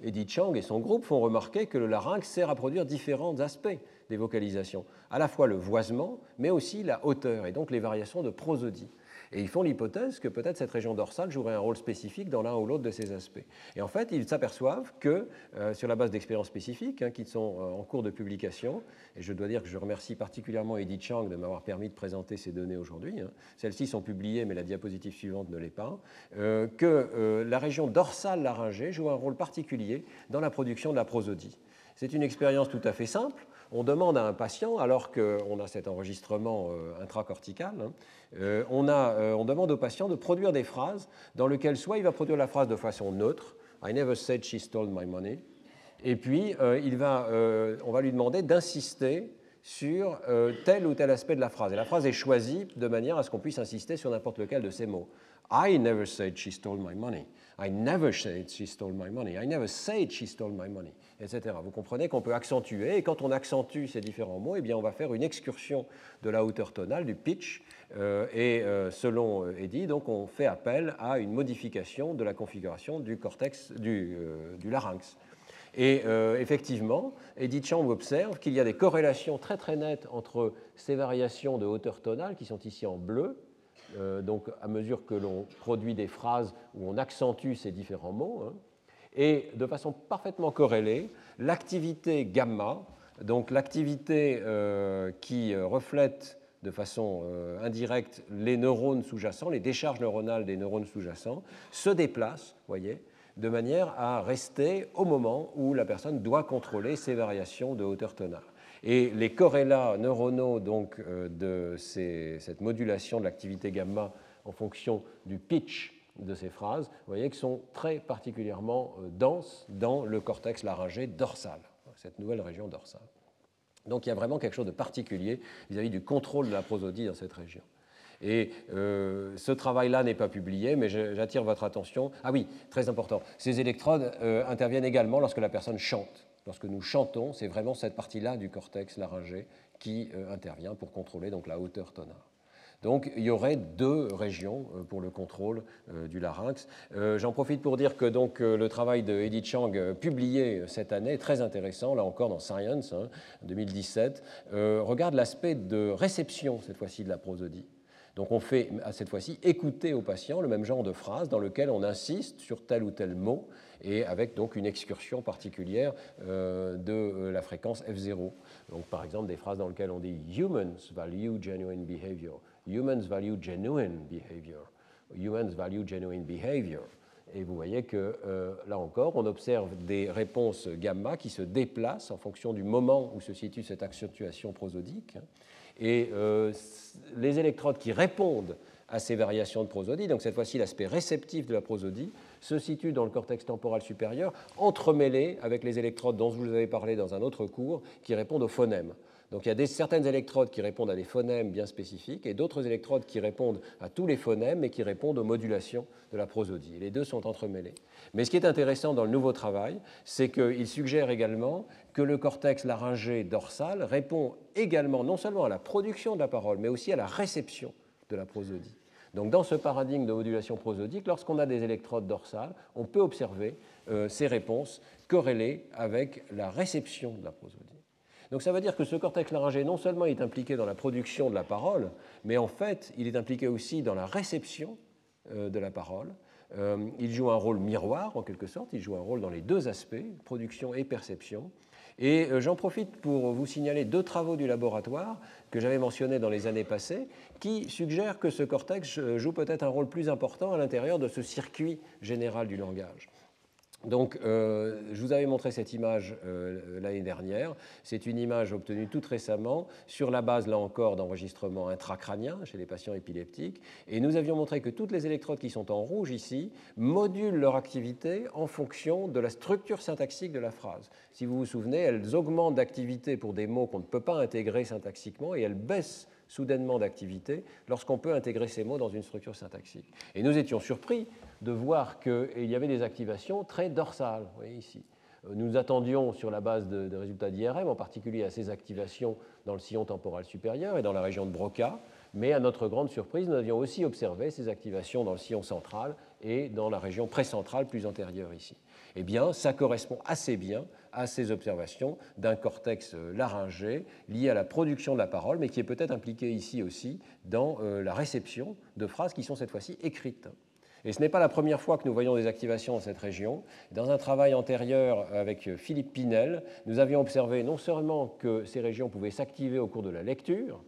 Edith Chang et son groupe font remarquer que le larynx sert à produire différents aspects des vocalisations, à la fois le voisement, mais aussi la hauteur, et donc les variations de prosodie. Et ils font l'hypothèse que peut-être cette région dorsale jouerait un rôle spécifique dans l'un ou l'autre de ces aspects. Et en fait, ils s'aperçoivent que, euh, sur la base d'expériences spécifiques hein, qui sont euh, en cours de publication, et je dois dire que je remercie particulièrement Edith Chang de m'avoir permis de présenter ces données aujourd'hui, hein. celles-ci sont publiées, mais la diapositive suivante ne l'est pas, euh, que la région dorsale laryngée joue un rôle particulier dans la production de la prosodie. C'est une expérience tout à fait simple on demande à un patient, alors qu'on a cet enregistrement euh, intracortical, hein, euh, on, euh, on, demande au patient de produire des phrases dans lesquelles soit il va produire la phrase de façon neutre, I never said she stole my money, et puis on va lui demander d'insister sur tel ou tel aspect de la phrase. Et la phrase est choisie de manière à ce qu'on puisse insister sur n'importe lequel de ces mots. I never said she stole my money. I never said she stole my money. I never said she stole my money, etc. Vous comprenez qu'on peut accentuer, et quand on accentue ces différents mots, eh bien, on va faire une excursion de la hauteur tonale, du pitch, euh, et euh, selon euh, Eddy, donc, on fait appel à une modification de la configuration du cortex, du, larynx. Et effectivement, Edith Chang observe qu'il y a des corrélations très très nettes entre ces variations de hauteur tonale, qui sont ici en bleu, euh, donc à mesure que l'on produit des phrases où on accentue ces différents mots, hein, et de façon parfaitement corrélée, l'activité gamma, donc l'activité euh, qui euh, reflète de façon indirecte les neurones sous-jacents, les décharges neuronales des neurones sous-jacents, se déplace, voyez, de manière à rester au moment où la personne doit contrôler ces variations de hauteur tonale. Et les corrélats neuronaux donc, euh, de cette modulation de l'activité gamma en fonction du pitch de ces phrases, vous voyez qu'ils sont très particulièrement euh, denses dans le cortex laryngé dorsal, cette nouvelle région dorsale. Donc il y a vraiment quelque chose de particulier vis-à-vis du contrôle de la prosodie dans cette région. Et euh, ce travail-là n'est pas publié, mais j'attire votre attention. Ah oui, très important. Ces électrodes interviennent également lorsque la personne chante lorsque nous chantons, c'est vraiment cette partie-là du cortex laryngé qui euh, intervient pour contrôler donc, la hauteur tonale. Donc il y aurait deux régions euh, pour le contrôle euh, du larynx. J'en profite pour dire que donc, le travail de Edith Chang, publié cette année, très intéressant, là encore dans Science, hein, 2017, regarde l'aspect de réception, cette fois-ci, de la prosodie. Donc on fait à cette fois-ci écouter au patient le même genre de phrase dans lequel on insiste sur tel ou tel mot et avec donc une excursion particulière euh, de euh, la fréquence F0. Donc par exemple des phrases dans lesquelles on dit humans value genuine behavior, humans value genuine behavior, humans value genuine behavior. Et vous voyez que euh, là encore, on observe des réponses gamma qui se déplacent en fonction du moment où se situe cette accentuation prosodique. Et les électrodes qui répondent à ces variations de prosodie, donc cette fois-ci l'aspect réceptif de la prosodie, se situe dans le cortex temporal supérieur, entremêlé avec les électrodes dont je vous avais parlé dans un autre cours, qui répondent aux phonèmes. Donc il y a des, certaines électrodes qui répondent à des phonèmes bien spécifiques et d'autres électrodes qui répondent à tous les phonèmes et qui répondent aux modulations de la prosodie. Les deux sont entremêlés. Mais ce qui est intéressant dans le nouveau travail, c'est qu'il suggère également que le cortex laryngé dorsal répond également non seulement à la production de la parole, mais aussi à la réception de la prosodie. Donc dans ce paradigme de modulation prosodique, lorsqu'on a des électrodes dorsales, on peut observer euh, ces réponses corrélées avec la réception de la prosodie. Donc ça veut dire que ce cortex laryngé non seulement est impliqué dans la production de la parole, mais en fait il est impliqué aussi dans la réception euh, de la parole. Euh, il joue un rôle miroir en quelque sorte, il joue un rôle dans les deux aspects, production et perception. Et euh, j'en profite pour vous signaler deux travaux du laboratoire que j'avais mentionnés dans les années passées, qui suggèrent que ce cortex joue peut-être un rôle plus important à l'intérieur de ce circuit général du langage. Donc, euh, je vous avais montré cette image euh, l'année dernière. C'est une image obtenue toute récemment sur la base, là encore, d'enregistrements intracrâniens chez les patients épileptiques. Et nous avions montré que toutes les électrodes qui sont en rouge ici modulent leur activité en fonction de la structure syntaxique de la phrase. Si vous vous souvenez, elles augmentent d'activité pour des mots qu'on ne peut pas intégrer syntaxiquement et elles baissent soudainement d'activité lorsqu'on peut intégrer ces mots dans une structure syntaxique. Et nous étions surpris de voir qu'il y avait des activations très dorsales. Vous voyez ici. Euh, nous attendions, sur la base de, résultats d'IRM, en particulier à ces activations dans le sillon temporal supérieur et dans la région de Broca, mais à notre grande surprise, nous avions aussi observé ces activations dans le sillon central et dans la région précentrale plus antérieure ici. Eh bien, ça correspond assez bien à ces observations d'un cortex euh, laryngé lié à la production de la parole, mais qui est peut-être impliqué ici aussi dans euh, la réception de phrases qui sont cette fois-ci écrites. Et ce n'est pas la première fois que nous voyons des activations dans cette région. Dans un travail antérieur avec Philippe Pinel, nous avions observé non seulement que ces régions pouvaient s'activer au cours de la lecture,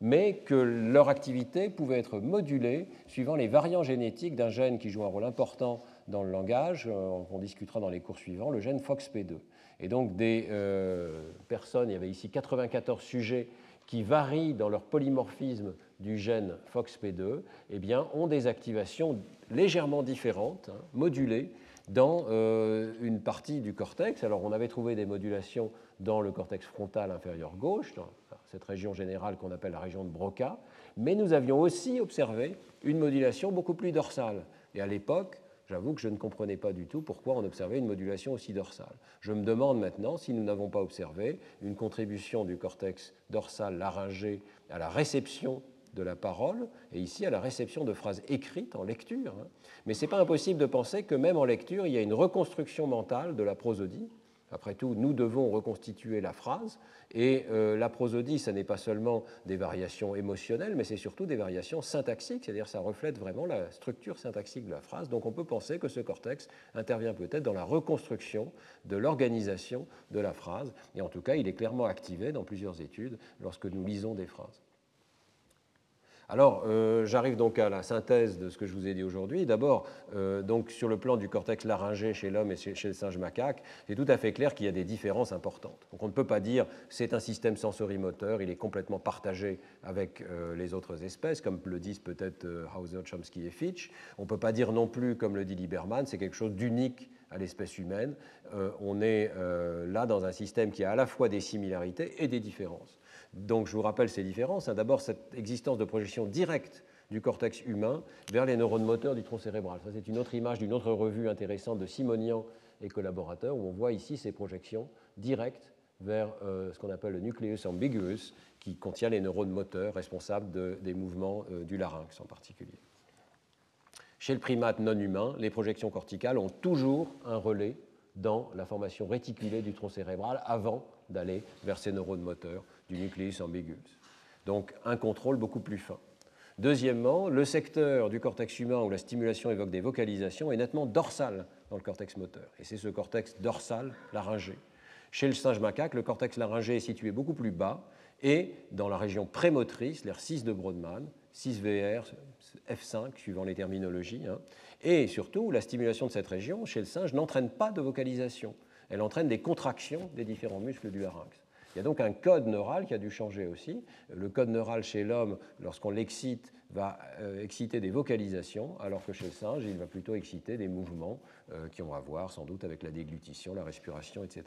mais que leur activité pouvait être modulée suivant les variants génétiques d'un gène qui joue un rôle important dans le langage, euh, on discutera dans les cours suivants, le gène FOXP2. Et donc des euh, personnes, il y avait ici 94 sujets qui varient dans leur polymorphisme du gène FOXP2, eh bien, ont des activations légèrement différentes, hein, modulées, dans euh, une partie du cortex. Alors on avait trouvé des modulations dans le cortex frontal inférieur gauche, dans cette région générale qu'on appelle la région de Broca, mais nous avions aussi observé une modulation beaucoup plus dorsale. Et à l'époque, j'avoue que je ne comprenais pas du tout pourquoi on observait une modulation aussi dorsale. Je me demande maintenant si nous n'avons pas observé une contribution du cortex dorsal laryngé à la réception de la parole, et ici à la réception de phrases écrites en lecture. Hein. Mais ce n'est pas impossible de penser que même en lecture, il y a une reconstruction mentale de la prosodie. Après tout, nous devons reconstituer la phrase, et euh, la prosodie, ce n'est pas seulement des variations émotionnelles, mais c'est surtout des variations syntaxiques, c'est-à-dire ça reflète vraiment la structure syntaxique de la phrase. Donc on peut penser que ce cortex intervient peut-être dans la reconstruction de l'organisation de la phrase, et en tout cas, il est clairement activé dans plusieurs études lorsque nous lisons des phrases. Alors, euh, j'arrive donc à la synthèse de ce que je vous ai dit aujourd'hui. D'abord, euh, donc sur le plan du cortex laryngé chez l'homme et chez, le singe macaque, c'est tout à fait clair qu'il y a des différences importantes. Donc, on ne peut pas dire c'est un système sensorimoteur, il est complètement partagé avec euh, les autres espèces, comme le disent peut-être Hauser, Chomsky et Fitch. On ne peut pas dire non plus, comme le dit Lieberman, c'est quelque chose d'unique à l'espèce humaine. on est là dans un système qui a à la fois des similarités et des différences. Donc je vous rappelle ces différences. Hein. D'abord, cette existence de projection directe du cortex humain vers les neurones moteurs du tronc cérébral. Ça, c'est une autre image d'une autre revue intéressante de Simonian et collaborateurs, où on voit ici ces projections directes vers euh, ce qu'on appelle le nucleus ambiguous, qui contient les neurones moteurs responsables des mouvements euh, du larynx en particulier. Chez le primate non humain, les projections corticales ont toujours un relais dans la formation réticulée du tronc cérébral avant d'aller vers ces neurones moteurs du nucléus ambiguus. Donc un contrôle beaucoup plus fin. Deuxièmement, le secteur du cortex humain où la stimulation évoque des vocalisations est nettement dorsal dans le cortex moteur. Et c'est ce cortex dorsal laryngé. Chez le singe macaque, le cortex laryngé est situé beaucoup plus bas et dans la région prémotrice, l'air 6 de Brodmann, 6VR, F5, suivant les terminologies. Hein. Et surtout, la stimulation de cette région chez le singe n'entraîne pas de vocalisation. Elle entraîne des contractions des différents muscles du larynx. Il y a donc un code neural qui a dû changer aussi. Le code neural chez l'homme, lorsqu'on l'excite, va euh, exciter des vocalisations, alors que chez le singe, il va plutôt exciter des mouvements euh, qui ont à voir sans doute avec la déglutition, la respiration, etc.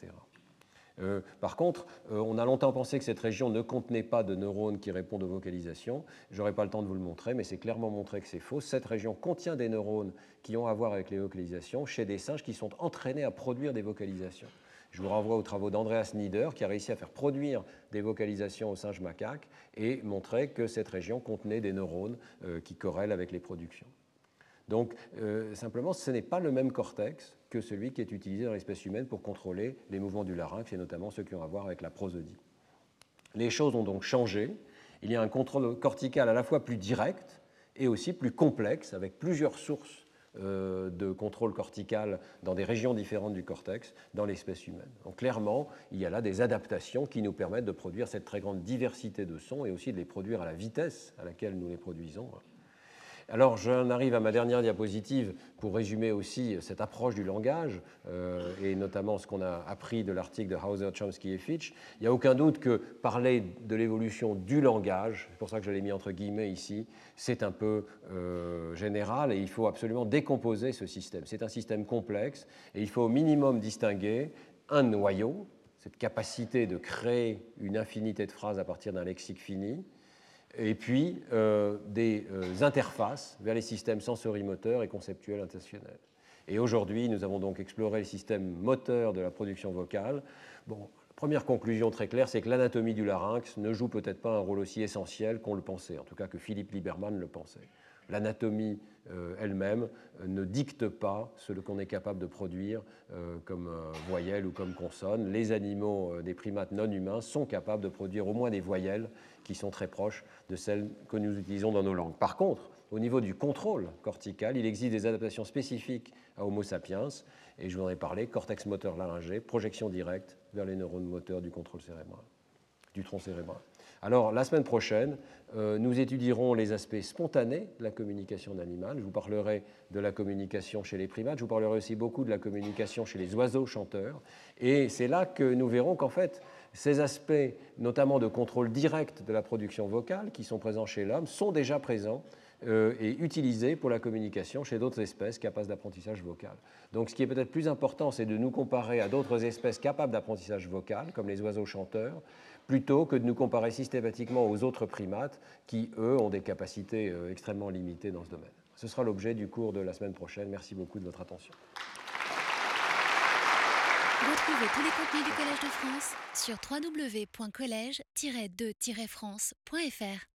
Euh, par contre, on a longtemps pensé que cette région ne contenait pas de neurones qui répondent aux vocalisations. Je n'aurai pas le temps de vous le montrer, mais c'est clairement montré que c'est faux. Cette région contient des neurones qui ont à voir avec les vocalisations chez des singes qui sont entraînés à produire des vocalisations. Je vous renvoie aux travaux d'Andreas Nieder, qui a réussi à faire produire des vocalisations au singe macaque et montrer que cette région contenait des neurones euh, qui corrèlent avec les productions. Donc, euh, simplement, ce n'est pas le même cortex que celui qui est utilisé dans l'espèce humaine pour contrôler les mouvements du larynx, et notamment ceux qui ont à voir avec la prosodie. Les choses ont donc changé. Il y a un contrôle cortical à la fois plus direct et aussi plus complexe, avec plusieurs sources euh, de contrôle cortical dans des régions différentes du cortex dans l'espèce humaine. Donc clairement, il y a là des adaptations qui nous permettent de produire cette très grande diversité de sons et aussi de les produire à la vitesse à laquelle nous les produisons. Alors j'en arrive à ma dernière diapositive pour résumer aussi cette approche du langage euh, et notamment ce qu'on a appris de l'article de Hauser, Chomsky et Fitch. Il n'y a aucun doute que parler de l'évolution du langage, c'est pour ça que je l'ai mis entre guillemets ici, c'est un peu euh, général et il faut absolument décomposer ce système. C'est un système complexe et il faut au minimum distinguer un noyau, cette capacité de créer une infinité de phrases à partir d'un lexique fini, et puis euh, des euh, interfaces vers les systèmes sensorimoteurs et conceptuels intentionnels. Et aujourd'hui, nous avons donc exploré le système moteur de la production vocale. Bon, première conclusion très claire, c'est que l'anatomie du larynx ne joue peut-être pas un rôle aussi essentiel qu'on le pensait, en tout cas que Philippe Lieberman le pensait. L'anatomie elle-même euh, ne dicte pas ce qu'on est capable de produire euh, comme voyelles ou comme consonnes. Les animaux des primates non humains sont capables de produire au moins des voyelles qui sont très proches de celles que nous utilisons dans nos langues. Par contre, au niveau du contrôle cortical, il existe des adaptations spécifiques à Homo sapiens, et je vous en ai parlé, cortex moteur laryngé, projection directe vers les neurones moteurs du contrôle cérébral, du tronc cérébral. Alors, la semaine prochaine, euh, nous étudierons les aspects spontanés de la communication animale. Je vous parlerai de la communication chez les primates, je vous parlerai aussi beaucoup de la communication chez les oiseaux chanteurs. Et c'est là que nous verrons qu'en fait, ces aspects, notamment de contrôle direct de la production vocale, qui sont présents chez l'homme, sont déjà présents euh, et utilisés pour la communication chez d'autres espèces capables d'apprentissage vocal. Donc ce qui est peut-être plus important, c'est de nous comparer à d'autres espèces capables d'apprentissage vocal, comme les oiseaux chanteurs, plutôt que de nous comparer systématiquement aux autres primates qui, eux, ont des capacités euh, extrêmement limitées dans ce domaine. Ce sera l'objet du cours de la semaine prochaine. Merci beaucoup de votre attention. Retrouvez tous les contenus du Collège de France sur www.colège-2-france.fr.